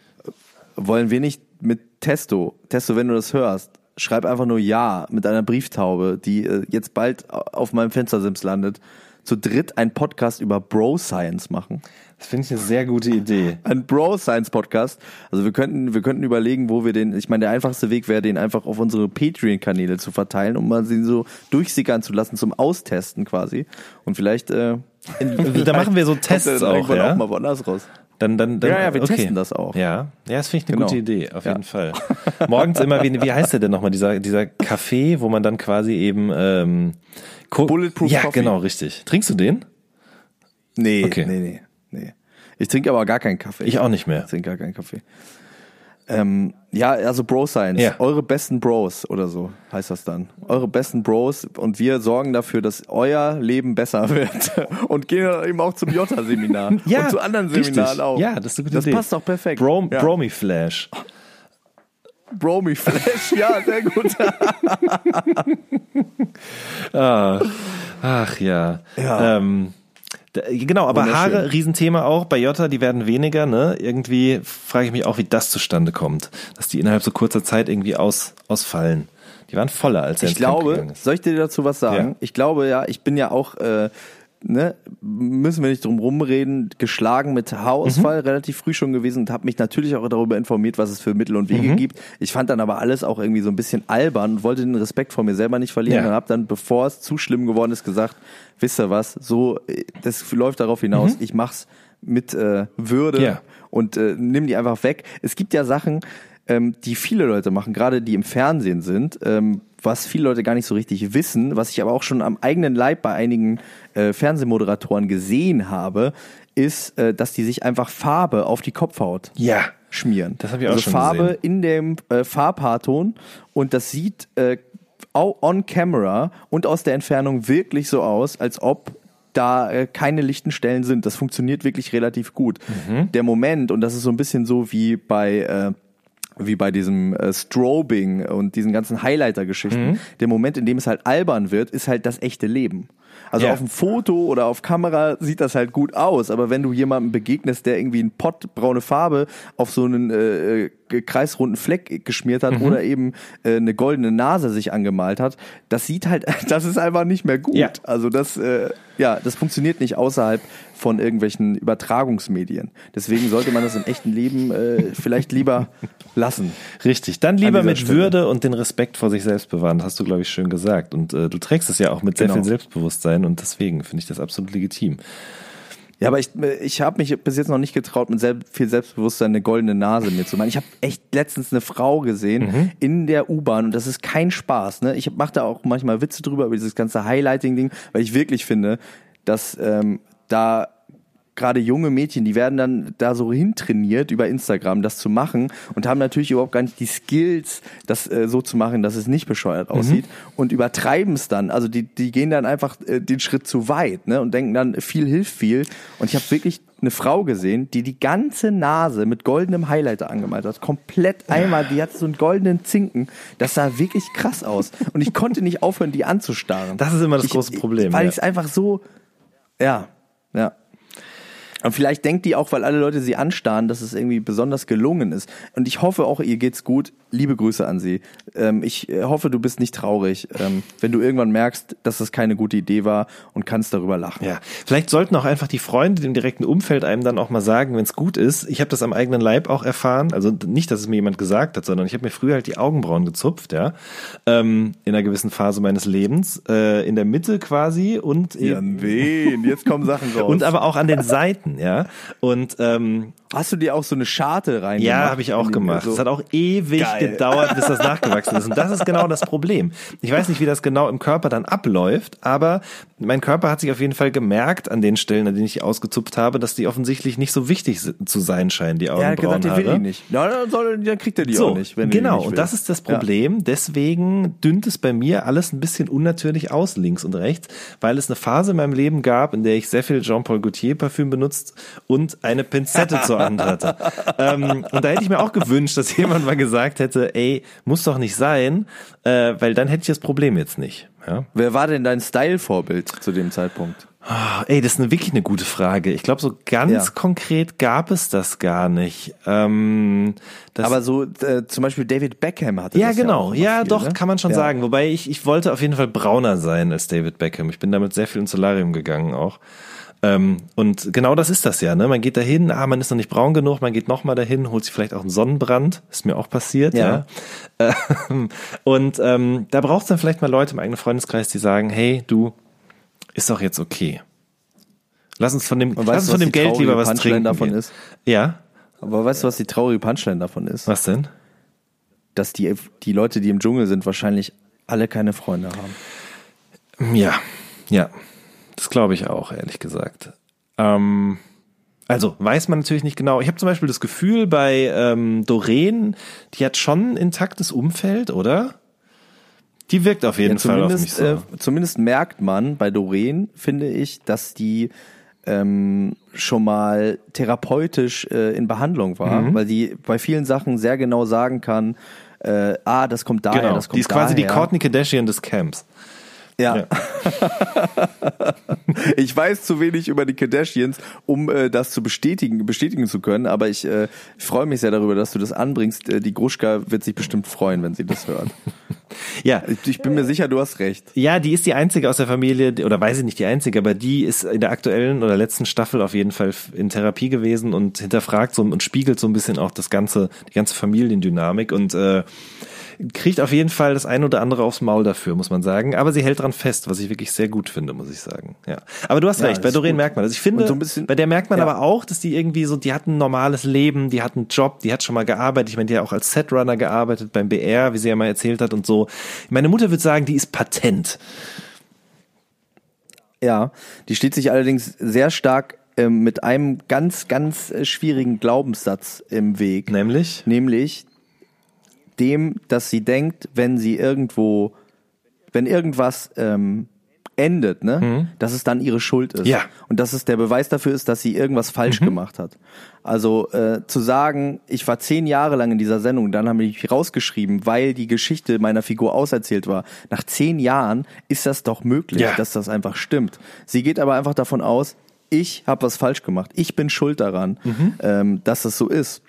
Wollen wir nicht mit Testo, Testo, wenn du das hörst, schreib einfach nur Ja mit einer Brieftaube, die äh, jetzt bald auf meinem Fenstersims landet, zu dritt einen Podcast über Bro Science machen. Das finde ich eine sehr gute Idee. Ein Bro Science Podcast. Also wir könnten, wir könnten überlegen, wo wir den, ich meine, der einfachste Weg wäre, den einfach auf unsere Patreon-Kanäle zu verteilen, um mal sie so durchsickern zu lassen zum Austesten quasi. Und vielleicht, äh, Da machen wir so Tests auch, ja? auch mal woanders raus. Dann, dann, dann, Ja, ja, wir okay. testen das auch. Ja, ja das finde ich eine Genau. gute Idee, auf Ja. jeden Fall. Morgens immer, wie, wie heißt der denn nochmal, dieser, dieser Kaffee, wo man dann quasi eben ähm, Co- Bulletproof Ja, Coffee. genau, richtig. Trinkst du den? Nee, Okay. nee, nee, nee. Ich trinke aber gar keinen Kaffee. Ich auch nicht mehr. Ich trinke gar keinen Kaffee. Ähm, ja, also Bro Science. Ja. Eure besten Bros oder so heißt das dann. Eure besten Bros und wir sorgen dafür, dass euer Leben besser wird. Und gehen dann eben auch zum Jota-Seminar. und zu anderen richtig. Seminaren auch. Ja, das ist eine gute Das Idee. passt doch perfekt. Bro, ja. Bromi Flash. Bromi Flash, ja, sehr gut. Ah, ach ja. Ja. Ähm, genau, aber. Haare, Riesenthema auch. Bei Jota, die werden weniger, ne? Irgendwie frage ich mich auch, wie das zustande kommt. Dass die innerhalb so kurzer Zeit irgendwie aus, ausfallen. Die waren voller, als er Ich ins glaube, soll ich dir dazu was sagen? Ja. Ich glaube ja, ich bin ja auch, äh, ne, müssen wir nicht drum rumreden, geschlagen mit Haarausfall Mhm. relativ früh schon gewesen und habe mich natürlich auch darüber informiert, was es für Mittel und Mhm. Wege gibt. Ich fand dann aber alles auch irgendwie so ein bisschen albern und wollte den Respekt vor mir selber nicht verlieren Ja. und habe dann, bevor es zu schlimm geworden ist, gesagt, wisst ihr was, so, äh, das läuft darauf hinaus, ich mach's mit äh, Würde Mhm. Ja. und äh, nimm die einfach weg. Es gibt ja Sachen, ähm, die viele Leute machen, gerade die im Fernsehen sind, ähm, was viele Leute gar nicht so richtig wissen, was ich aber auch schon am eigenen Leib bei einigen äh, Fernsehmoderatoren gesehen habe, ist, äh, dass die sich einfach Farbe auf die Kopfhaut Ja. schmieren. Das hab ich auch also schon Farbe gesehen. in dem äh, Farbhaarton und das sieht äh, on camera und aus der Entfernung wirklich so aus, als ob da äh, keine lichten Stellen sind. Das funktioniert wirklich relativ gut. Mhm. Der Moment, und das ist so ein bisschen so wie bei äh, wie bei diesem äh, Strobing und diesen ganzen Highlighter-Geschichten, Mhm. der Moment, in dem es halt albern wird, ist halt das echte Leben. Also Ja. auf dem Foto oder auf Kamera sieht das halt gut aus, aber wenn du jemandem begegnest, der irgendwie einen Pott braune Farbe auf so einen äh, äh, kreisrunden Fleck geschmiert hat Mhm. oder eben äh, eine goldene Nase sich angemalt hat, das sieht halt, das ist einfach nicht mehr gut. Ja. Also das, äh, ja, das funktioniert nicht außerhalb von irgendwelchen Übertragungsmedien. Deswegen sollte man das im echten Leben äh, vielleicht lieber lassen. Richtig. Dann lieber mit Stelle. Würde und den Respekt vor sich selbst bewahren. Das hast du, glaube ich, schön gesagt. Und äh, du trägst es ja auch mit sehr Genau. viel Selbstbewusstsein und deswegen finde ich das absolut legitim. Ja, aber ich, ich habe mich bis jetzt noch nicht getraut, mit selb, viel Selbstbewusstsein eine goldene Nase mir zu machen. Ich habe echt letztens eine Frau gesehen Mhm. in der U-Bahn und das ist kein Spaß. Ne? Ich mache da auch manchmal Witze drüber, über dieses ganze Highlighting-Ding, weil ich wirklich finde, dass ähm, da gerade junge Mädchen, die werden dann da so hintrainiert über Instagram, das zu machen und haben natürlich überhaupt gar nicht die Skills, das äh, so zu machen, dass es nicht bescheuert aussieht und übertreiben es dann. Also die, die gehen dann einfach äh, den Schritt zu weit ne? und denken dann, viel hilft viel. Und ich habe wirklich eine Frau gesehen, die die ganze Nase mit goldenem Highlighter angemalt hat. Komplett einmal, die hatte so einen goldenen Zinken. Das sah wirklich krass aus. Und ich konnte nicht aufhören, die anzustarren. Das ist immer das Ich- große Problem, Weil ja. ich es einfach so, ja, ja. Und vielleicht denkt die auch, weil alle Leute sie anstarren, dass es irgendwie besonders gelungen ist. Und ich hoffe auch, ihr geht's gut. Liebe Grüße an sie. Ähm, ich äh, hoffe, du bist nicht traurig, ähm, wenn du irgendwann merkst, dass das keine gute Idee war und kannst darüber lachen. Ja, vielleicht sollten auch einfach die Freunde im direkten Umfeld einem dann auch mal sagen, wenn es gut ist. Ich habe das am eigenen Leib auch erfahren. Also nicht, dass es mir jemand gesagt hat, sondern ich habe mir früher halt die Augenbrauen gezupft, ja, ähm, in einer gewissen Phase meines Lebens, äh, in der Mitte quasi und Ja, wen? Jetzt kommen Sachen raus. und aber auch an den Seiten, ja. Und ähm, Hast du dir auch so eine Scharte rein? ja, habe ich auch gemacht. So. Es hat auch ewig Geil. gedauert, bis das nachgewachsen ist. Und das ist genau das Problem. Ich weiß nicht, wie das genau im Körper dann abläuft, aber mein Körper hat sich auf jeden Fall gemerkt an den Stellen, an denen ich ausgezupft habe, dass die offensichtlich nicht so wichtig zu sein scheinen, die er hat gesagt, der will die nicht. Na, dann, soll, dann kriegt er die So, auch nicht. Wenn er genau. nicht Und das ist das Problem. Deswegen dünnt es bei mir alles ein bisschen unnatürlich aus, links und rechts, weil es eine Phase in meinem Leben gab, in der ich sehr viel Jean-Paul Gaultier Parfüm benutzt und eine Pinzette zur Hatte. ähm, und da hätte ich mir auch gewünscht, dass jemand mal gesagt hätte, ey, muss doch nicht sein, äh, weil dann hätte ich das Problem jetzt nicht. Ja? Wer war denn dein Style-Vorbild zu dem Zeitpunkt? Oh, ey, das ist eine, wirklich eine gute Frage. Ich glaube, so ganz Ja. konkret gab es das gar nicht. Ähm, das Aber so äh, zum Beispiel David Beckham hatte ja, das genau. Ja, Ja, viel, doch, ne? kann man schon Ja. sagen. Wobei ich, ich wollte auf jeden Fall brauner sein als David Beckham. Ich bin damit sehr viel ins Solarium gegangen auch. Ähm, und genau das ist das ja, ne? Man geht dahin, ah, man ist noch nicht braun genug, man geht nochmal dahin, holt sich vielleicht auch einen Sonnenbrand, ist mir auch passiert, ja. Ja. Ähm, und ähm, da braucht es dann vielleicht mal Leute im eigenen Freundeskreis, die sagen, hey, du, ist doch jetzt okay. Lass uns von dem, lass weißt uns von dem Geld traurige lieber was Punchline trinken. davon gehen. ist? Ja, Aber weißt du, was die traurige Punchline davon ist? was denn? Dass die, die Leute, die im Dschungel sind, wahrscheinlich alle keine Freunde haben. Ja, ja, das glaube ich auch, ehrlich gesagt. Ähm, also weiß man natürlich nicht genau. Ich habe zum Beispiel das Gefühl bei ähm, Doreen, die hat schon ein intaktes Umfeld, oder? Die wirkt auf jeden Ja, Fall auf mich zumindest, so. äh, zumindest merkt man bei Doreen, finde ich, dass die ähm, schon mal therapeutisch äh, in Behandlung war, Mhm. weil die bei vielen Sachen sehr genau sagen kann, äh, ah, das kommt daher, genau, das kommt die ist quasi die daher. Courtney Kardashian des Camps. Ja. Ja. ich weiß zu wenig über die Kardashians, um äh, das zu bestätigen, bestätigen zu können, aber ich äh, freue mich sehr darüber, dass du das anbringst. Äh, die Gruschka wird sich bestimmt freuen, wenn sie das hört. Ja, Ich, bin mir sicher, du hast recht. Ja, die ist die einzige aus der Familie, oder weiß ich nicht die einzige, aber die ist in der aktuellen oder letzten Staffel auf jeden Fall in Therapie gewesen und hinterfragt so und spiegelt so ein bisschen auch das ganze, die ganze Familiendynamik und äh, kriegt auf jeden Fall das ein oder andere aufs Maul dafür, muss man sagen. Aber sie hält dran fest, was ich wirklich sehr gut finde, muss ich sagen. Ja. Aber du hast Ja, recht, bei Doreen gut. merkt man das. Ich finde, so bisschen- bei der merkt man Ja. aber auch, dass die irgendwie so, die hat ein normales Leben, die hat einen Job, die hat schon mal gearbeitet. Ich meine, die hat auch als Setrunner gearbeitet beim BR, wie sie ja mal erzählt hat und so. Meine Mutter würde sagen, die ist patent. Ja, die steht sich allerdings sehr stark ähm, mit einem ganz, ganz äh, schwierigen Glaubenssatz im Weg. Nämlich? Nämlich dem, dass sie denkt, wenn sie irgendwo, wenn irgendwas ähm, endet, ne, dass es dann ihre Schuld ist. Ja. Und dass es der Beweis dafür ist, dass sie irgendwas falsch gemacht hat. Also äh, zu sagen, ich war zehn Jahre lang in dieser Sendung, dann haben die mich rausgeschrieben, weil die Geschichte meiner Figur auserzählt war. Nach zehn Jahren ist das doch möglich, Ja. dass das einfach stimmt. Sie geht aber einfach davon aus, ich habe was falsch gemacht. Ich bin schuld daran, ähm, dass das so ist.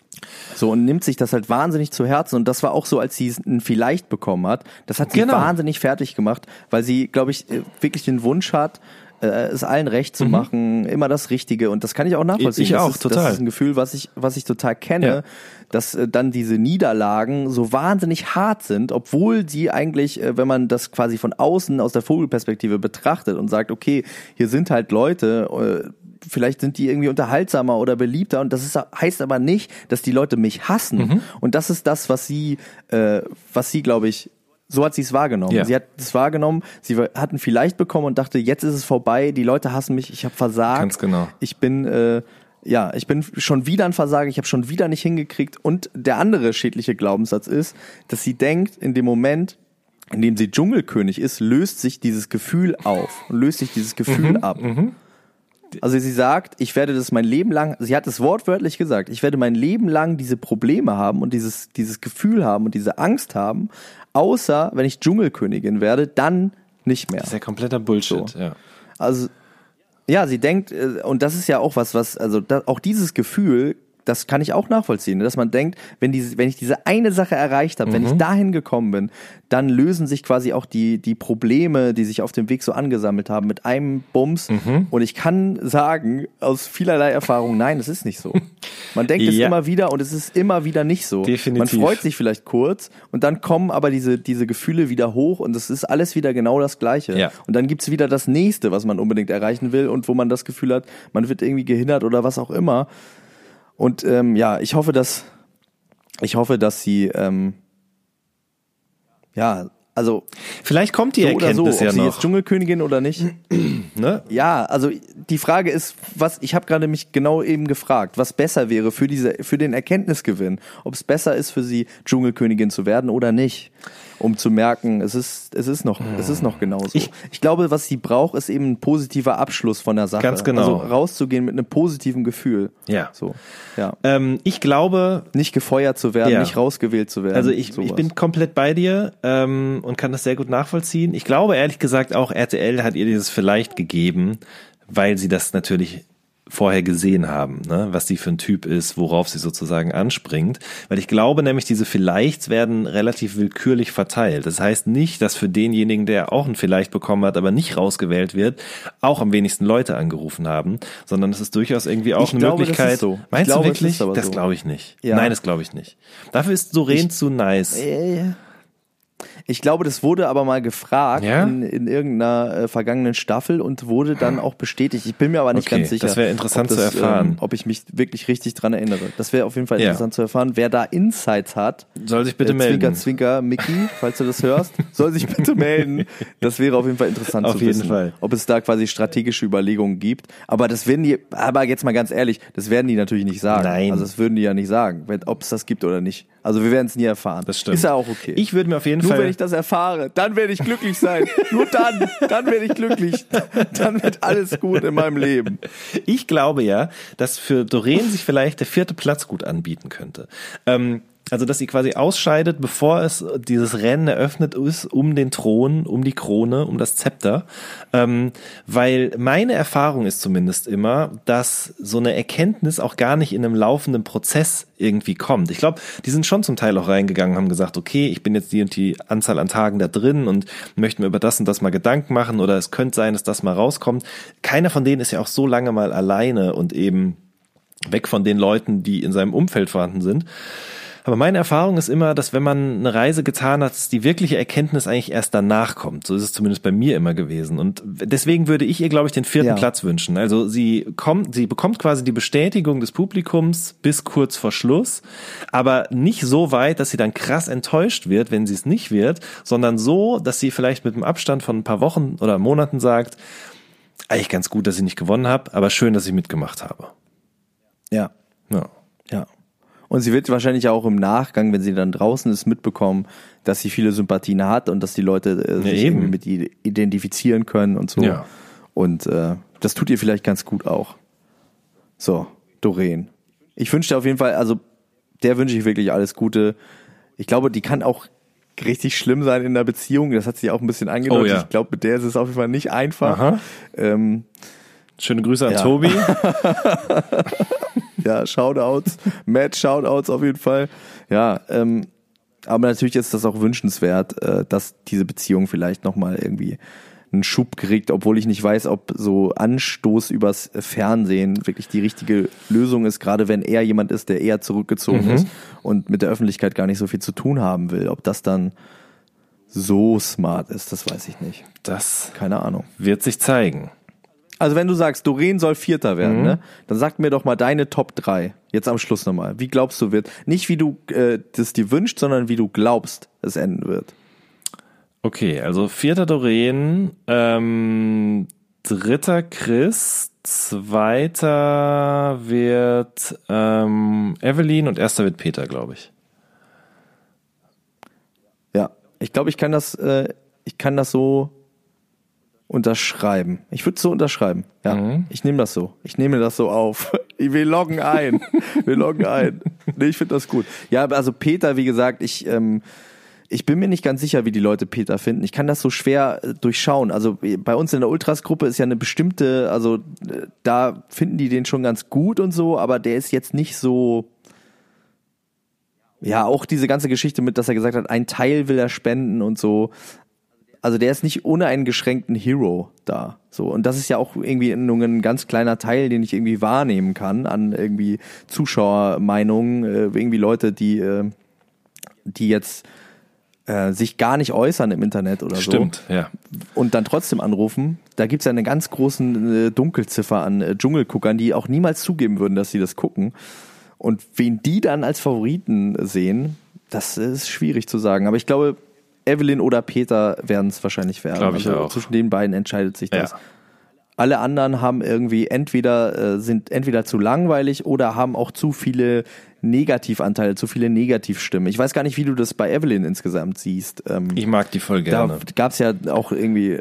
So und nimmt sich das halt wahnsinnig zu Herzen und das war auch so, als sie ein vielleicht bekommen hat. Das hat sie Genau. wahnsinnig fertig gemacht, weil sie, glaube ich, äh, wirklich den Wunsch hat, äh, es allen recht zu machen, immer das Richtige und das kann ich auch nachvollziehen. Ich das auch, ist, total. Das ist ein Gefühl, was ich, was ich total kenne, Ja. dass äh, dann diese Niederlagen so wahnsinnig hart sind, obwohl sie eigentlich, äh, wenn man das quasi von außen aus der Vogelperspektive betrachtet und sagt, okay, hier sind halt Leute, äh, vielleicht sind die irgendwie unterhaltsamer oder beliebter und das ist, heißt aber nicht, dass die Leute mich hassen. Mhm. Und das ist das, was sie, äh, was sie, glaube ich, so hat sie es wahrgenommen. Ja. Sie hat es wahrgenommen, sie hatten vielleicht bekommen und dachte, jetzt ist es vorbei, die Leute hassen mich, ich habe versagt. Ganz genau. Ich bin äh, ja, ich bin schon wieder ein Versager, ich habe schon wieder nicht hingekriegt und der andere schädliche Glaubenssatz ist, dass sie denkt, in dem Moment, in dem sie Dschungelkönig ist, löst sich dieses Gefühl auf und löst sich dieses Gefühl Mhm, ab. Also sie sagt, ich werde das mein Leben lang, sie hat es wortwörtlich gesagt, ich werde mein Leben lang diese Probleme haben und dieses, dieses Gefühl haben und diese Angst haben, außer wenn ich Dschungelkönigin werde, dann nicht mehr. Das ist ja kompletter Bullshit, ja. Also ja, sie denkt äh, und das ist ja auch was, was also da, auch dieses Gefühl, das kann ich auch nachvollziehen, dass man denkt, wenn diese, wenn ich diese eine Sache erreicht habe, wenn Mhm. ich dahin gekommen bin, dann lösen sich quasi auch die die Probleme, die sich auf dem Weg so angesammelt haben, mit einem Bums. Mhm. Und ich kann sagen aus vielerlei Erfahrung, nein, es ist nicht so. Man denkt es Ja. immer wieder und es ist immer wieder nicht so. Definitiv. Man freut sich vielleicht kurz und dann kommen aber diese diese Gefühle wieder hoch und es ist alles wieder genau das Gleiche. Ja. Und dann gibt's wieder das nächste, was man unbedingt erreichen will und wo man das Gefühl hat, man wird irgendwie gehindert oder was auch immer. Und ähm, ja, ich hoffe, dass ich hoffe, dass sie ähm, ja Also Vielleicht kommt die so oder so, Erkenntnis ob ja sie noch. jetzt Dschungelkönigin oder nicht. ne? Ja, also die Frage ist, was ich habe gerade mich genau eben gefragt, was besser wäre für diese für den Erkenntnisgewinn, ob es besser ist für sie Dschungelkönigin zu werden oder nicht, um zu merken, es ist es ist noch es ist noch genauso. Ich, Ich- glaube, was sie braucht, ist eben ein positiver Abschluss von der Sache. Ganz genau. Also rauszugehen mit einem positiven Gefühl. Ja. So. Ja. Ähm, ich glaube, Nicht gefeuert zu werden, Ja. nicht rausgewählt zu werden. Also ich, ich bin komplett bei dir ähm, und kann das sehr gut nachvollziehen. Ich glaube ehrlich gesagt auch, RTL hat ihr dieses vielleicht gegeben, weil sie das natürlich vorher gesehen haben, ne? was sie für ein Typ ist, worauf sie sozusagen anspringt. Weil ich glaube nämlich, diese Vielleicht werden relativ willkürlich verteilt. Das heißt nicht, dass für denjenigen, der auch ein Vielleicht bekommen hat, aber nicht rausgewählt wird, auch am wenigsten Leute angerufen haben, sondern es ist durchaus irgendwie auch Ich eine glaube, das ist Möglichkeit. so. Ich Meinst glaube, du wirklich? Das so. glaube ich nicht. Ja. Nein, das glaube ich nicht. Dafür ist Soren zu nice. Äh, Ich glaube, das wurde aber mal gefragt Ja? in, in irgendeiner äh, vergangenen Staffel und wurde dann auch bestätigt. Ich bin mir aber nicht Okay, ganz sicher. das wäre interessant ob zu erfahren. Ähm, ob ich mich wirklich richtig dran erinnere. Das wäre auf jeden Fall Ja. interessant zu erfahren. Wer da Insights hat, Soll sich bitte äh, melden. Zwinker, Zwinker, Mickey, falls du das hörst, soll sich bitte melden. Das wäre auf jeden Fall interessant Auf zu jeden wissen, Fall. ob es da quasi strategische Überlegungen gibt. Aber das werden die, aber jetzt mal ganz ehrlich, das werden die natürlich nicht sagen. Nein. Also das würden die ja nicht sagen, ob es das gibt oder nicht. Also wir werden es nie erfahren. Das stimmt. Ist ja auch okay. Ich würde mir auf jeden Nur Fall. wenn ich das erfahre, dann werde ich glücklich sein. Nur dann, dann werde ich glücklich. Dann wird alles gut in meinem Leben. Ich glaube ja, dass für Doreen sich vielleicht der vierte Platz gut anbieten könnte. Ähm, also, dass sie quasi ausscheidet, bevor es dieses Rennen eröffnet ist, um den Thron, um die Krone, um das Zepter. Ähm, weil meine Erfahrung ist zumindest immer, dass so eine Erkenntnis auch gar nicht in einem laufenden Prozess irgendwie kommt. Ich glaube, die sind schon zum Teil auch reingegangen, haben gesagt, okay, ich bin jetzt die und die Anzahl an Tagen da drin und möchte mir über das und das mal Gedanken machen oder es könnte sein, dass das mal rauskommt. Keiner von denen ist ja auch so lange mal alleine und eben weg von den Leuten, die in seinem Umfeld vorhanden sind. Aber meine Erfahrung ist immer, dass wenn man eine Reise getan hat, die wirkliche Erkenntnis eigentlich erst danach kommt. So ist es zumindest bei mir immer gewesen. Und deswegen würde ich ihr, glaube ich, den vierten Ja. Platz wünschen. Also sie kommt, sie bekommt quasi die Bestätigung des Publikums bis kurz vor Schluss, aber nicht so weit, dass sie dann krass enttäuscht wird, wenn sie es nicht wird, sondern so, dass sie vielleicht mit einem Abstand von ein paar Wochen oder Monaten sagt, eigentlich ganz gut, dass ich nicht gewonnen habe, aber schön, dass ich mitgemacht habe. Ja. ja. Und sie wird wahrscheinlich auch im Nachgang, wenn sie dann draußen ist, mitbekommen, dass sie viele Sympathien hat und dass die Leute äh, sich eben. irgendwie mit ihr identifizieren können und so. Ja. Und äh, das tut ihr vielleicht ganz gut auch. So, Doreen. Ich wünsche dir auf jeden Fall, also der wünsche ich wirklich alles Gute. Ich glaube, die kann auch richtig schlimm sein in der Beziehung. Das hat sie auch ein bisschen angedeutet. Oh ja. Ich glaube, mit der ist es auf jeden Fall nicht einfach. Aha. Ähm, Schöne Grüße an Ja. Tobi. Ja, Shoutouts, Mad Shoutouts auf jeden Fall. Ja, ähm, aber natürlich ist das auch wünschenswert, äh, dass diese Beziehung vielleicht nochmal irgendwie einen Schub kriegt, obwohl ich nicht weiß, ob so Anstoß übers Fernsehen wirklich die richtige Lösung ist, gerade wenn er jemand ist, der eher zurückgezogen ist und mit der Öffentlichkeit gar nicht so viel zu tun haben will. Ob das dann so smart ist, das weiß ich nicht. Das Keine Ahnung. wird sich zeigen. Also wenn du sagst, Doreen soll Vierter werden, ne, dann sag mir doch mal deine Top 3. Jetzt am Schluss nochmal. Wie glaubst du wird? Nicht wie du äh, das dir wünscht, sondern wie du glaubst, es enden wird. Okay, also vierter Doreen, ähm, dritter Chris, zweiter wird ähm, Evelyn und erster wird Peter, glaube ich. Ja, ich glaube, ich kann das, äh, ich kann das so unterschreiben. Ich würde so unterschreiben. Ja, ich nehme das so. Ich nehme das so auf. Wir loggen ein. Wir loggen ein. Nee, ich finde das gut. Ja, also Peter, wie gesagt, ich, ähm, ich bin mir nicht ganz sicher, wie die Leute Peter finden. Ich kann das so schwer äh, durchschauen. Also äh, bei uns in der Ultras-Gruppe ist ja eine bestimmte, also äh, da finden die den schon ganz gut und so, aber der ist jetzt nicht so, ja, auch diese ganze Geschichte mit, dass er gesagt hat, ein Teil will er spenden und so. Also der ist nicht ohne einen geschränkten Hero da. So. Und das ist ja auch irgendwie nur ein ganz kleiner Teil, den ich irgendwie wahrnehmen kann an irgendwie Zuschauermeinungen, äh, irgendwie Leute, die, äh, die jetzt äh, sich gar nicht äußern im Internet oder Stimmt, ja. so und dann trotzdem anrufen. Da gibt's ja eine ganz großen äh, Dunkelziffer an äh, Dschungelguckern, die auch niemals zugeben würden, dass sie das gucken. Und wen die dann als Favoriten sehen, das ist schwierig zu sagen. Aber ich glaube, Evelyn oder Peter werden es wahrscheinlich werden. Glaub ich also auch. zwischen den beiden entscheidet sich das. Ja. Alle anderen haben irgendwie entweder äh, sind entweder zu langweilig oder haben auch zu viele Negativanteile, zu viele Negativstimmen. Ich weiß gar nicht, wie du das bei Evelyn insgesamt siehst. Ähm, Ich mag die voll da gerne. gab's ja auch irgendwie.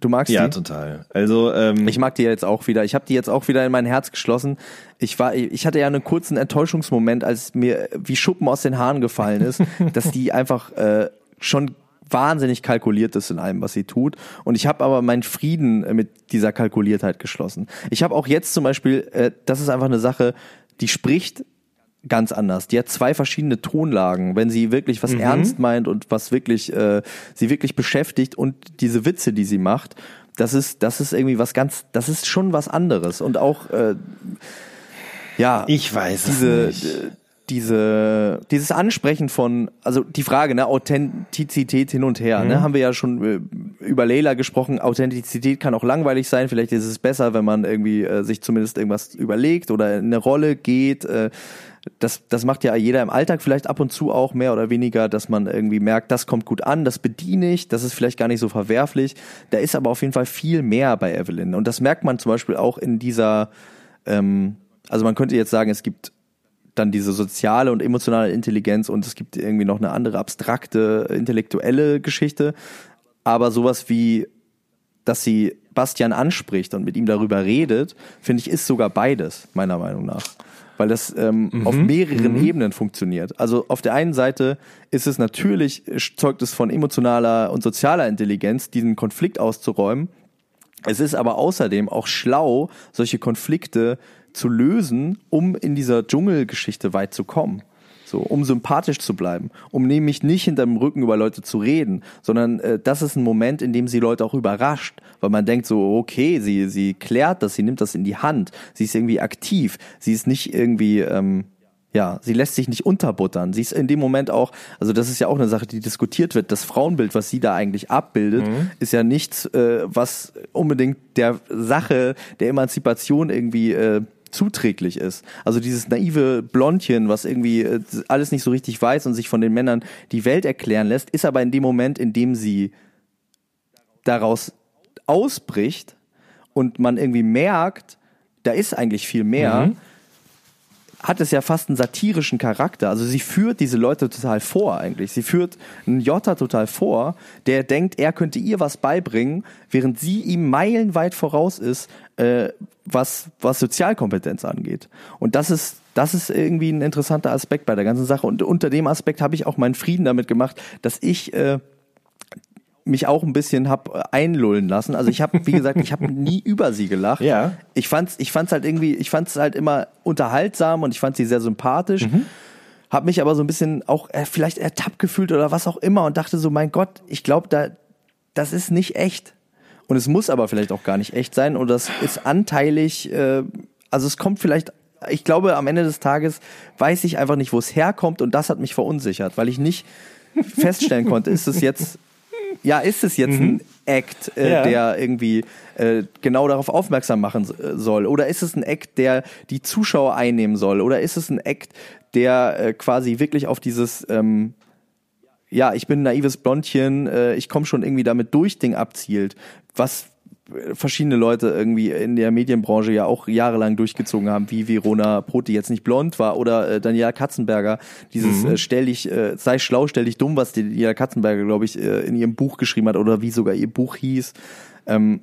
Du magst ja, die? total. Also, ähm, Ich mag die jetzt auch wieder. Ich habe die jetzt auch wieder in mein Herz geschlossen. Ich war, ich hatte ja einen kurzen Enttäuschungsmoment, als mir wie Schuppen aus den Haaren gefallen ist, dass die einfach äh, schon wahnsinnig kalkuliert ist in allem, was sie tut. Und ich habe aber meinen Frieden äh, mit dieser Kalkuliertheit geschlossen. Ich habe auch jetzt zum Beispiel, äh, das ist einfach eine Sache, die spricht ganz anders. Die hat zwei verschiedene Tonlagen, wenn sie wirklich was ernst meint und was wirklich äh, sie wirklich beschäftigt und diese Witze, die sie macht, das ist das ist irgendwie was ganz, das ist schon was anderes und auch äh, ja ich weiß diese es nicht. Diese dieses Ansprechen von also die Frage ne Authentizität hin und her Mhm. ne haben wir ja schon äh, über Leila gesprochen Authentizität kann auch langweilig sein vielleicht ist es besser wenn man irgendwie äh, sich zumindest irgendwas überlegt oder in eine Rolle geht äh, das, das macht ja jeder im Alltag vielleicht ab und zu auch mehr oder weniger, dass man irgendwie merkt, das kommt gut an, das bediene ich, das ist vielleicht gar nicht so verwerflich. Da ist aber auf jeden Fall viel mehr bei Evelyn. Und das merkt man zum Beispiel auch in dieser, ähm, also man könnte jetzt sagen, es gibt dann diese soziale und emotionale Intelligenz und es gibt irgendwie noch eine andere abstrakte, intellektuelle Geschichte. Aber sowas wie, dass sie Bastian anspricht und mit ihm darüber redet, finde ich, ist sogar beides, meiner Meinung nach. Weil das ähm, auf mehreren Ebenen funktioniert. Also auf der einen Seite ist es natürlich, zeugt es von emotionaler und sozialer Intelligenz, diesen Konflikt auszuräumen. Es ist aber außerdem auch schlau, solche Konflikte zu lösen, um in dieser Dschungelgeschichte weit zu kommen. So, um sympathisch zu bleiben, um nämlich nicht hinterm Rücken über Leute zu reden, sondern äh, das ist ein Moment, in dem sie Leute auch überrascht, weil man denkt so, okay, sie, sie klärt das, sie nimmt das in die Hand, sie ist irgendwie aktiv, sie ist nicht irgendwie, ähm, ja, sie lässt sich nicht unterbuttern. Sie ist in dem Moment auch, also das ist ja auch eine Sache, die diskutiert wird. Das Frauenbild, was sie da eigentlich abbildet, ist ja nichts, äh, was unbedingt der Sache der Emanzipation irgendwie äh, zuträglich ist. Also dieses naive Blondchen, was irgendwie äh, alles nicht so richtig weiß und sich von den Männern die Welt erklären lässt, ist aber in dem Moment, in dem sie daraus ausbricht und man irgendwie merkt, da ist eigentlich viel mehr, hat es ja fast einen satirischen Charakter. Also sie führt diese Leute total vor eigentlich. Sie führt einen Jota total vor, der denkt, er könnte ihr was beibringen, während sie ihm meilenweit voraus ist, äh, was, was Sozialkompetenz angeht. Und das ist, das ist irgendwie ein interessanter Aspekt bei der ganzen Sache. Und unter dem Aspekt habe ich auch meinen Frieden damit gemacht, dass ich äh, mich auch ein bisschen hab einlullen lassen. Also ich habe, wie gesagt, ich habe nie über sie gelacht. Ja. Ich fand's, ich fand's halt irgendwie, ich fand's halt immer unterhaltsam und ich fand sie sehr sympathisch. Hab mich aber so ein bisschen auch äh, vielleicht ertappt gefühlt oder was auch immer und dachte so, mein Gott, ich glaube, da, das ist nicht echt. Und es muss aber vielleicht auch gar nicht echt sein und das ist anteilig, äh, also es kommt vielleicht, ich glaube, am Ende des Tages weiß ich einfach nicht, wo es herkommt und das hat mich verunsichert, weil ich nicht feststellen konnte, ist es jetzt ja, ist es jetzt ein Act, äh, Ja. der irgendwie äh, genau darauf aufmerksam machen äh, soll? Oder ist es ein Act, der die Zuschauer einnehmen soll? Oder ist es ein Act, der äh, quasi wirklich auf dieses ähm, ja, ich bin ein naives Blondchen, äh, ich komme schon irgendwie damit durch, Ding abzielt, was verschiedene Leute irgendwie in der Medienbranche ja auch jahrelang durchgezogen haben, wie Verona Proti jetzt nicht blond war oder äh, Daniela Katzenberger, dieses äh, stell dich, äh, sei schlau, stell dich dumm, was die Daniela Katzenberger, glaube ich, äh, in ihrem Buch geschrieben hat oder wie sogar ihr Buch hieß. Ähm,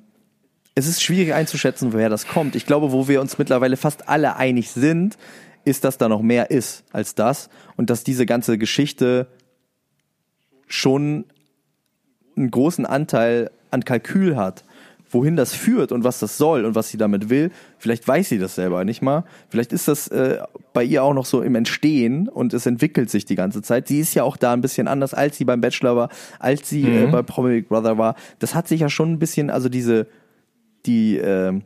es ist schwierig einzuschätzen, woher das kommt. Ich glaube, wo wir uns mittlerweile fast alle einig sind, ist, dass da noch mehr ist als das und dass diese ganze Geschichte schon einen großen Anteil an Kalkül hat. Wohin das führt und was das soll und was sie damit will, vielleicht weiß sie das selber nicht mal. Vielleicht ist das äh, bei ihr auch noch so im Entstehen und es entwickelt sich die ganze Zeit. Sie ist ja auch da ein bisschen anders, als sie beim Bachelor war, als sie äh, bei Promi Big Brother war. Das hat sich ja schon ein bisschen, also diese, die äh,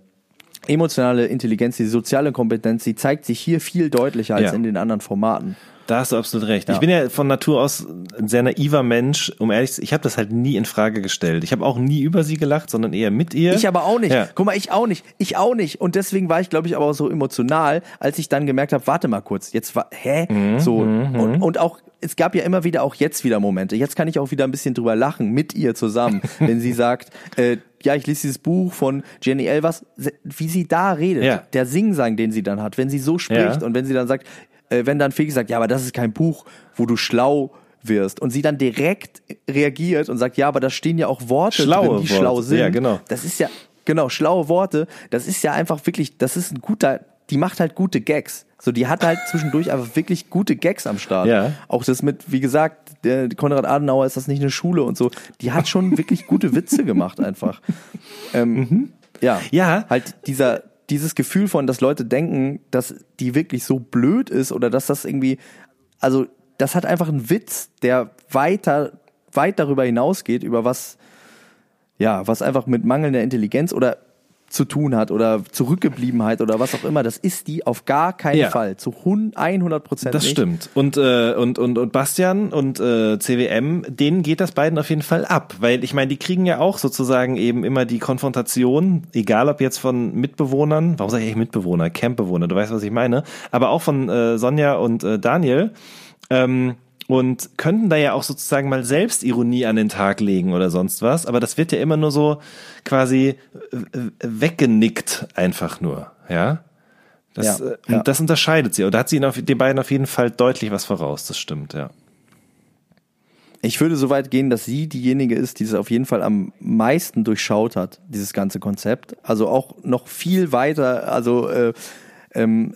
emotionale Intelligenz, die soziale Kompetenz, die zeigt sich hier viel deutlicher als Ja. in den anderen Formaten. Da hast du absolut recht. Ich bin ja von Natur aus ein sehr naiver Mensch, um ehrlich zu sein. Ich habe das halt nie in Frage gestellt. Ich habe auch nie über sie gelacht, sondern eher mit ihr. Ich aber auch nicht. Ja. Guck mal, ich auch nicht. Ich auch nicht. Und deswegen war ich, glaube ich, aber auch so emotional, als ich dann gemerkt habe, warte mal kurz, jetzt war, hä? Mhm, so. Und, und auch, es gab ja immer wieder, auch jetzt wieder Momente. Jetzt kann ich auch wieder ein bisschen drüber lachen, mit ihr zusammen, wenn sie sagt, äh, ja, ich lese dieses Buch von Jenny Elvers, wie sie da redet, Ja. der Singsang, den sie dann hat, wenn sie so spricht Ja. und wenn sie dann sagt, äh, wenn dann Felix sagt, ja, aber das ist kein Buch, wo du schlau wirst und sie dann direkt reagiert und sagt, ja, aber da stehen ja auch Worte Schlaue drin, die Worte. schlau sind. Ja, genau. Das ist ja, genau, schlaue Worte, das ist ja einfach wirklich, das ist ein guter, die macht halt gute Gags. So, die hat halt zwischendurch einfach wirklich gute Gags am Start. Ja. Auch das mit, wie gesagt, der Konrad Adenauer ist das nicht eine Schule und so. Die hat schon wirklich gute Witze gemacht einfach. Ähm, Ja. Ja. Halt dieser, dieses Gefühl von, dass Leute denken, dass die wirklich so blöd ist oder dass das irgendwie, also das hat einfach einen Witz, der weiter, weit darüber hinausgeht, über was, ja, was einfach mit mangelnder Intelligenz oder zu tun hat oder Zurückgebliebenheit oder was auch immer. Das ist die auf gar keinen Ja. Fall. Zu 100 Prozent Das nicht. stimmt. Und, äh, und, und, und Bastian und äh, CWM, denen geht das beiden auf jeden Fall ab. Weil ich meine, die kriegen ja auch sozusagen eben immer die Konfrontation, egal ob jetzt von Mitbewohnern, warum sage ich eigentlich Mitbewohner, Campbewohner, du weißt, was ich meine, aber auch von äh, Sonja und äh, Daniel. Ähm, und könnten da ja auch sozusagen mal Selbstironie an den Tag legen oder sonst was, aber das wird ja immer nur so quasi äh, weggenickt einfach nur, ja? Das, Ja, äh, ja. und das unterscheidet sie. Und da hat sie auf, den beiden auf jeden Fall deutlich was voraus, das stimmt, ja. Ich würde so weit gehen, dass sie diejenige ist, die es auf jeden Fall am meisten durchschaut hat, dieses ganze Konzept. Also auch noch viel weiter, also äh, ähm,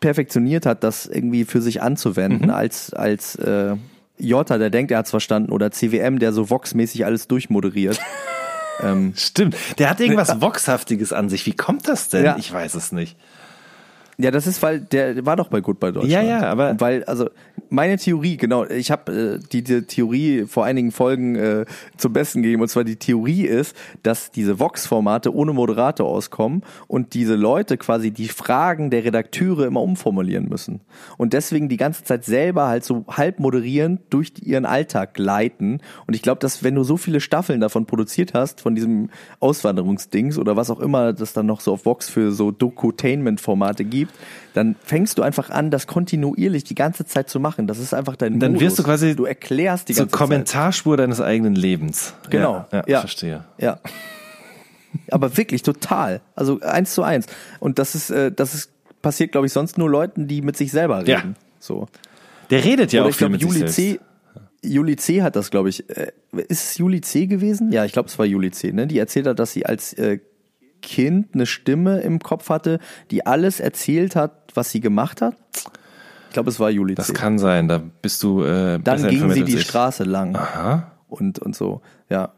perfektioniert hat, das irgendwie für sich anzuwenden, als, als äh, Jota, der denkt, er hat's verstanden, oder CWM, der so Vox-mäßig alles durchmoderiert. ähm, Stimmt. Der hat irgendwas Voxhaftiges an sich. Wie kommt das denn? Ja. Ich weiß es nicht. Ja, das ist, weil der war doch bei Goodbye Deutschland. Ja, ja, aber- Und weil, also meine Theorie, genau, ich habe äh, die, die Theorie vor einigen Folgen äh, zum Besten gegeben. Und zwar die Theorie ist, dass diese Vox-Formate ohne Moderator auskommen und diese Leute quasi die Fragen der Redakteure immer umformulieren müssen. Und deswegen die ganze Zeit selber halt so halb moderierend durch ihren Alltag gleiten. Und ich glaube, dass wenn du so viele Staffeln davon produziert hast, von diesem Auswanderungsdings oder was auch immer das dann noch so auf Vox für so Dokutainment-Formate gibt, dann fängst du einfach an, das kontinuierlich die ganze Zeit zu machen. Das ist einfach dein Dann Modus. wirst du quasi du erklärst die Zur ganze Kommentarspur deines eigenen Lebens. Genau. Ja, ja, Ja. verstehe. Zeit. Ja. Aber wirklich total. Also eins zu eins. Und das ist, äh, das ist passiert, glaube ich, sonst nur Leuten, die mit sich selber reden. Ja. So. Der redet ja Oder auch ich viel glaube, mit Juli sich selbst. C. Juli C. hat das, glaube ich. Äh, ist es Juli C. gewesen? Ja, ich glaube, es war Juli C. Ne? Die erzählt hat, dass sie als äh, Kind eine Stimme im Kopf hatte, die alles erzählt hat, was sie gemacht hat. Ich glaube, es war Juli Das C. kann sein, da bist du äh, Dann ging sie die ich. Straße lang Aha. und und so. Ja.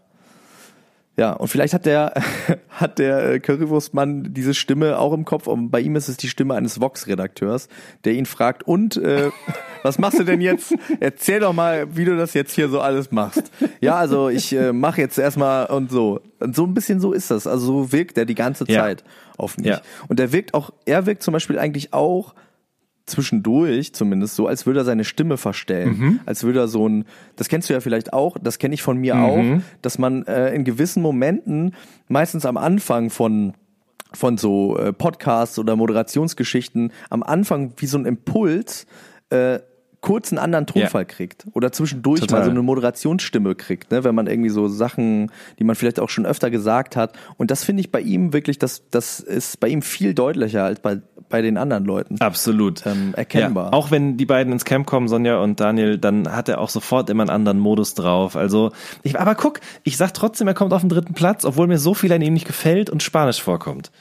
Ja, und vielleicht hat der hat der äh, Currywurstmann diese Stimme auch im Kopf. Und bei ihm ist es die Stimme eines Vox-Redakteurs, der ihn fragt: Und äh, was machst du denn jetzt? Erzähl doch mal, wie du das jetzt hier so alles machst. Ja, also ich äh, mache jetzt erstmal und so. Und so ein bisschen so ist das. Also so wirkt er die ganze Ja. Zeit auf mich. Ja. Und er wirkt auch, er wirkt zum Beispiel eigentlich auch zwischendurch zumindest so, als würde er seine Stimme verstellen. Mhm. Als würde er so ein, das kennst du ja vielleicht auch, das kenne ich von mir auch, dass man äh, in gewissen Momenten, meistens am Anfang von von so äh, Podcasts oder Moderationsgeschichten, am Anfang wie so ein Impuls äh, kurz einen anderen Tonfall Ja. kriegt oder zwischendurch Total. mal so eine Moderationsstimme kriegt, ne? wenn man irgendwie so Sachen, die man vielleicht auch schon öfter gesagt hat. Und das finde ich bei ihm wirklich, das, das ist bei ihm viel deutlicher als bei, bei den anderen Leuten. Absolut. Ähm, erkennbar. Ja, auch wenn die beiden ins Camp kommen, Sonja und Daniel, dann hat er auch sofort immer einen anderen Modus drauf. Also, ich, aber guck, ich sag trotzdem, er kommt auf den dritten Platz, obwohl mir so viel an ihm nicht gefällt und Spanisch vorkommt.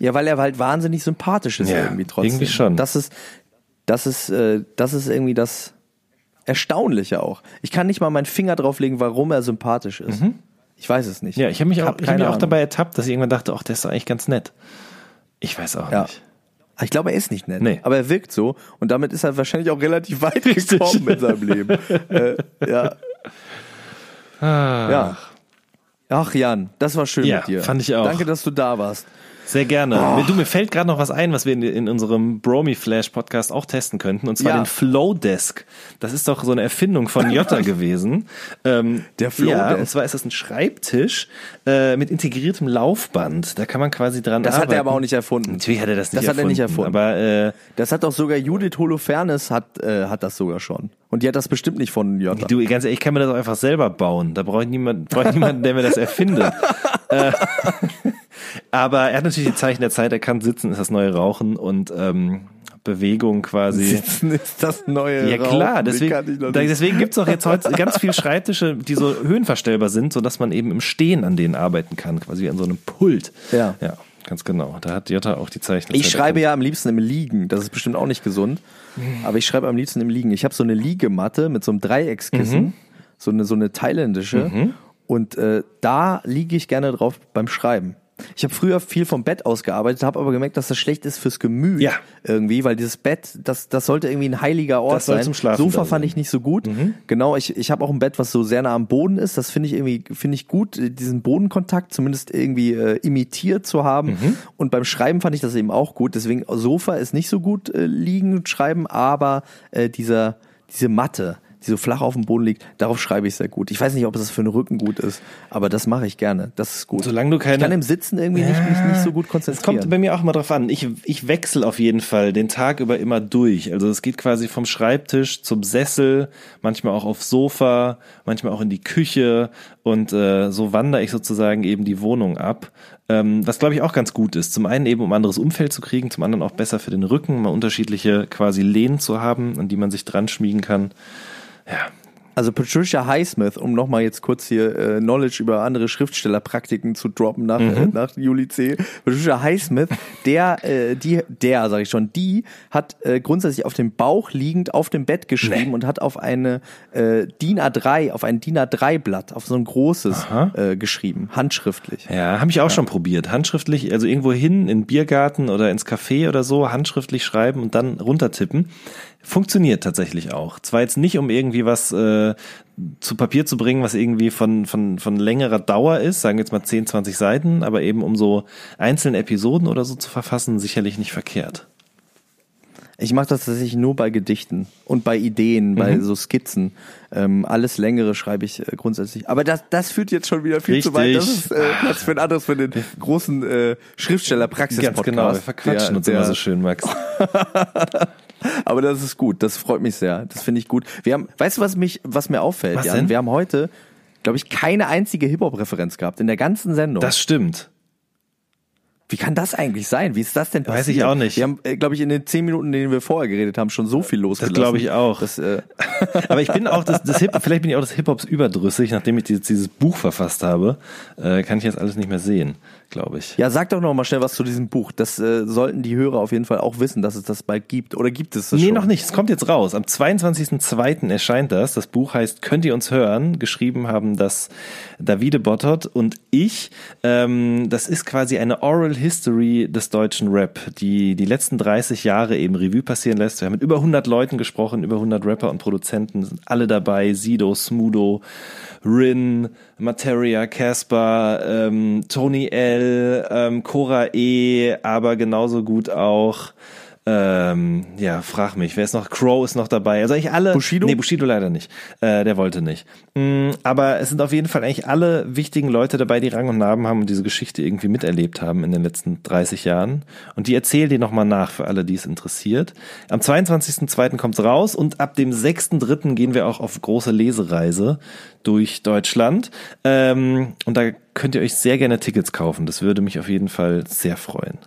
Ja, weil er halt wahnsinnig sympathisch ist Ja, irgendwie trotzdem. irgendwie schon. Das ist, das ist, äh, das ist irgendwie das Erstaunliche auch. Ich kann nicht mal meinen Finger drauflegen, warum er sympathisch ist. Ich weiß es nicht. Mhm. Ja, ich habe mich, auch, hab ich hab mich auch dabei ertappt, dass ich irgendwann dachte, ach, der ist doch eigentlich ganz nett. Ich weiß auch Ja. nicht. Ich glaube, er ist nicht nett, Nee. aber er wirkt so und damit ist er wahrscheinlich auch relativ weit Richtig. gekommen in seinem Leben. äh, ja. Ah. Ja. Ach Jan, das war schön Ja, mit dir. fand ich auch. Danke, dass du da warst. Sehr gerne. Mir- Du, mir fällt gerade noch was ein, was wir in, in unserem Bromy Flash Podcast auch testen könnten, und zwar Ja. den Flow Desk. Das ist doch so eine Erfindung von Jota gewesen. Ähm, Der Flow Ja, Desk. und zwar ist das ein Schreibtisch äh, mit integriertem Laufband. Da kann man quasi dran Das arbeiten. hat er aber auch nicht erfunden. Natürlich hat er das nicht Das hat er erfunden. nicht erfunden. Aber äh, Das hat doch sogar Judith Holofernes hat, äh, hat das sogar schon. Und die hat das bestimmt nicht von Jota. du, ganz ehrlich, ich kann mir das auch einfach selber bauen. Da brauche ich niemand, brauche ich niemanden, der mir das erfindet. äh, aber er hat natürlich die Zeichen der Zeit erkannt. Sitzen ist das neue Rauchen und ähm, Bewegung quasi. Sitzen ist das neue Ja klar, deswegen, deswegen gibt's auch jetzt heute ganz viele Schreibtische, die so höhenverstellbar sind, sodass man eben im Stehen an denen arbeiten kann, quasi wie an so einem Pult. Ja. Ja, ganz genau. Da hat Jutta auch die Zeichen. Ich schreibe ja am liebsten im Liegen. Das ist bestimmt auch nicht gesund. Aber ich schreibe am liebsten im Liegen. Ich habe so eine Liegematte mit so einem Dreieckskissen, Mhm. so eine so eine thailändische. Und äh, da liege ich gerne drauf beim Schreiben. Ich habe früher viel vom Bett aus gearbeitet, habe aber gemerkt, dass das schlecht ist fürs Gemüt Ja. irgendwie, weil dieses Bett, das, das sollte irgendwie ein heiliger Ort Das soll sein. zum Schlafen Sofa fand ich nicht so gut. Genau, ich, ich habe auch ein Bett, was so sehr nah am Boden ist. Das finde ich irgendwie finde ich gut, diesen Bodenkontakt zumindest irgendwie äh, imitiert zu haben. Und beim Schreiben fand ich das eben auch gut. Deswegen Sofa ist nicht so gut äh, liegen und schreiben, aber äh, dieser diese Matte, die so flach auf dem Boden liegt, darauf schreibe ich sehr gut. Ich weiß nicht, ob das für den Rücken gut ist, aber das mache ich gerne. Das ist gut. Solange du keine- ich kann im Sitzen irgendwie nicht, mich nicht so gut Es konzentrieren. kommt bei mir auch immer drauf an. Ich, ich wechsle auf jeden Fall den Tag über immer durch. Also es geht quasi vom Schreibtisch zum Sessel, manchmal auch aufs Sofa, manchmal auch in die Küche und äh, so wandere ich sozusagen eben die Wohnung ab. Ähm, was glaube ich auch ganz gut ist. Zum einen eben, um anderes Umfeld zu kriegen, zum anderen auch besser für den Rücken, mal unterschiedliche quasi Lehnen zu haben, an die man sich dran schmiegen kann. Ja, Also Patricia Highsmith, um nochmal jetzt kurz hier äh, Knowledge über andere Schriftstellerpraktiken zu droppen nach, Mhm. äh, nach Juli C. Patricia Highsmith, der, äh, die, der, sage ich schon, die hat äh, grundsätzlich auf dem Bauch liegend auf dem Bett geschrieben Nee. und hat auf eine äh, DIN A3, auf ein DIN A3-Blatt, auf so ein großes äh, geschrieben, handschriftlich. Ja, habe ich auch schon probiert. Handschriftlich, also irgendwo hin in den Biergarten oder ins Café oder so, handschriftlich schreiben und dann runtertippen. Funktioniert tatsächlich auch. Zwar jetzt nicht, um irgendwie was äh, zu Papier zu bringen, was irgendwie von, von, von längerer Dauer ist, sagen wir jetzt mal 10, 20 Seiten, aber eben um so einzelne Episoden oder so zu verfassen, sicherlich nicht verkehrt. Ich mache das tatsächlich nur bei Gedichten und bei Ideen, bei Mhm. so Skizzen. Ähm, alles längere schreibe ich äh, grundsätzlich. Aber das, das führt jetzt schon wieder viel zu weit. Das Richtig. ist äh, Platz für ein anderes, für den großen äh, Schriftsteller-Praxis-Podcast. Ganz genau, wir verquatschen Der- uns immer so schön, Max. Aber das ist gut, das freut mich sehr. Das finde ich gut. Wir haben, weißt du, was mich, was mir auffällt, Was Jan? denn? Wir haben heute, glaube ich, keine einzige Hip-Hop-Referenz gehabt in der ganzen Sendung. Das stimmt. Wie kann das eigentlich sein? Wie ist das denn passiert? Weiß ich auch nicht. Wir haben, äh, glaube ich, in den zehn Minuten, in denen wir vorher geredet haben, schon so viel losgelassen. glaube ich auch. Das, äh, Aber ich bin auch das, das Hip, vielleicht bin ich auch des Hip-Hops überdrüssig, nachdem ich dieses, dieses Buch verfasst habe, äh, kann ich jetzt alles nicht mehr sehen, glaube ich. Ja, sag doch noch mal schnell was zu diesem Buch. Das äh, sollten die Hörer auf jeden Fall auch wissen, dass es das bald gibt. Oder gibt es das nee, schon? noch nicht. Es kommt jetzt raus. Am 22.02. erscheint das. Das Buch heißt Könnt ihr uns hören? Geschrieben haben das Davide Bottot und ich. Ähm, das ist quasi eine Oral History des deutschen Rap, die die letzten 30 Jahre eben Revue passieren lässt. Wir haben mit über 100 Leuten gesprochen, über 100 Rapper und Produzenten, sind alle dabei. Sido, Smudo, Rin, Materia, Casper, ähm, Tony L, ähm, Cora E, aber genauso gut auch ähm, ja, frag mich, wer ist noch? Crow ist noch dabei. Also eigentlich alle. Bushido? Nee, Bushido leider nicht. Äh, der wollte nicht. Mm, aber es sind auf jeden Fall eigentlich alle wichtigen Leute dabei, die Rang und Namen haben und diese Geschichte irgendwie miterlebt haben in den letzten 30 Jahren. Und die erzählen die nochmal nach für alle, die es interessiert. Am 22.02. kommt's raus und ab dem 6.3. gehen wir auch auf große Lesereise durch Deutschland. Ähm, und da könnt ihr euch sehr gerne Tickets kaufen. Das würde mich auf jeden Fall sehr freuen.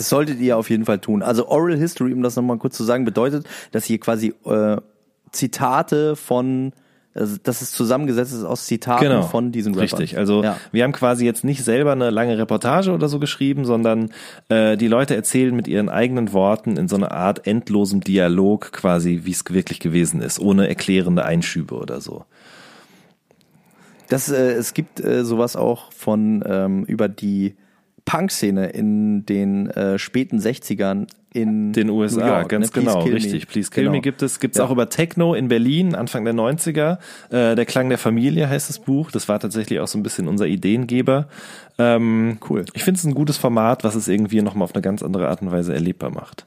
Das solltet ihr auf jeden Fall tun. Also Oral History, um das nochmal kurz zu sagen, bedeutet, dass hier quasi äh, Zitate von, also, dass es zusammengesetzt ist aus Zitaten von diesen Rappern. Genau. Richtig. Also ja. wir haben quasi jetzt nicht selber eine lange Reportage oder so geschrieben, sondern äh, die Leute erzählen mit ihren eigenen Worten in so einer Art endlosem Dialog quasi, wie es wirklich gewesen ist, ohne erklärende Einschübe oder so. Das, äh, es gibt äh, sowas auch von ähm, über die Punk-Szene in den äh, späten 60ern in Den USA, York, ganz ne? Genau, Kill Me. richtig. Please Kill Genau. Me gibt es, gibt's Ja. auch über Techno in Berlin, Anfang der 90er. Äh, der Klang der Familie heißt das Buch. Das war tatsächlich auch so ein bisschen unser Ideengeber. Ähm, Cool. Ich finde es ein gutes Format, was es irgendwie nochmal auf eine ganz andere Art und Weise erlebbar macht.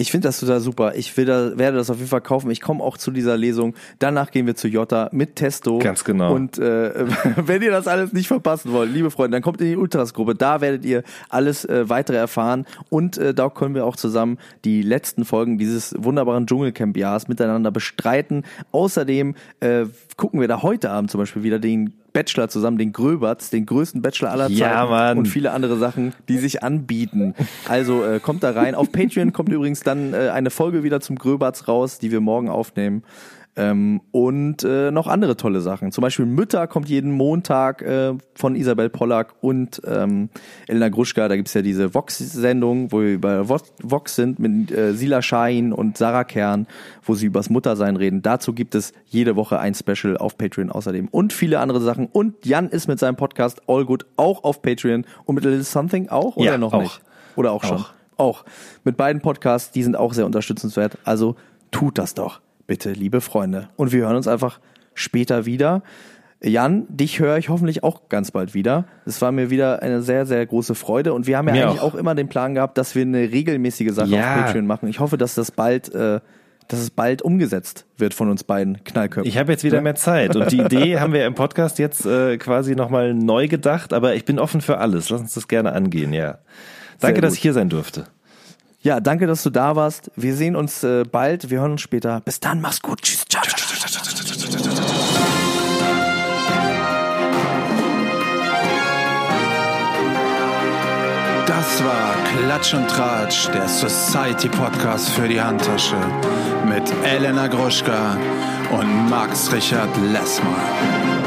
Ich finde das total super. Ich will da, werde das auf jeden Fall kaufen. Ich komme auch zu dieser Lesung. Danach gehen wir zu Jota mit Testo. Ganz genau. Und äh, wenn ihr das alles nicht verpassen wollt, liebe Freunde, dann kommt in die Ultras-Gruppe. Da werdet ihr alles äh, weitere erfahren. Und äh, da können wir auch zusammen die letzten Folgen dieses wunderbaren Dschungelcamp-Jahres miteinander bestreiten. Außerdem äh, gucken wir da heute Abend zum Beispiel wieder den Bachelor zusammen, den Gröberts, den größten Bachelor aller Ja, Zeiten. Mann. Und viele andere Sachen, die sich anbieten. Also äh, kommt da rein. Auf Patreon kommt übrigens dann äh, eine Folge wieder zum Gröberts raus, die wir morgen aufnehmen. Ähm, und äh, noch andere tolle Sachen. Zum Beispiel Mütter kommt jeden Montag äh, von Isabel Pollack und ähm, Elena Gruschka. Da gibt's ja diese Vox-Sendung, wo wir bei Vo- Vox sind mit äh, Sila Schein und Sarah Kern, wo sie übers Muttersein reden. Dazu gibt es jede Woche ein Special auf Patreon außerdem und viele andere Sachen. Und Jan ist mit seinem Podcast All Good auch auf Patreon und mit Little Something auch oder Ja, noch auch. nicht? Oder auch schon? Auch. Auch. Mit beiden Podcasts, die sind auch sehr unterstützenswert. Also tut das doch, bitte, liebe Freunde. Und wir hören uns einfach später wieder. Jan, dich höre ich hoffentlich auch ganz bald wieder. Es war mir wieder eine sehr, sehr große Freude. Und wir haben ja Mir eigentlich auch. auch. immer den Plan gehabt, dass wir eine regelmäßige Sache Ja. auf Patreon machen. Ich hoffe, dass das bald, äh, dass es bald umgesetzt wird von uns beiden Knallköpfen. Ich habe jetzt wieder mehr Zeit und die Idee haben wir im Podcast jetzt äh, quasi nochmal neu gedacht, aber ich bin offen für alles. Lass uns das gerne angehen, ja. Danke, dass ich hier sein durfte. Ja, danke, dass du da warst. Wir sehen uns äh, bald. Wir hören uns später. Bis dann, mach's gut. Tschüss. Ciao, ciao, ciao. Das war Klatsch und Tratsch, der Society Podcast für die Handtasche mit Elena Gruschka und Max Richard Lessmann.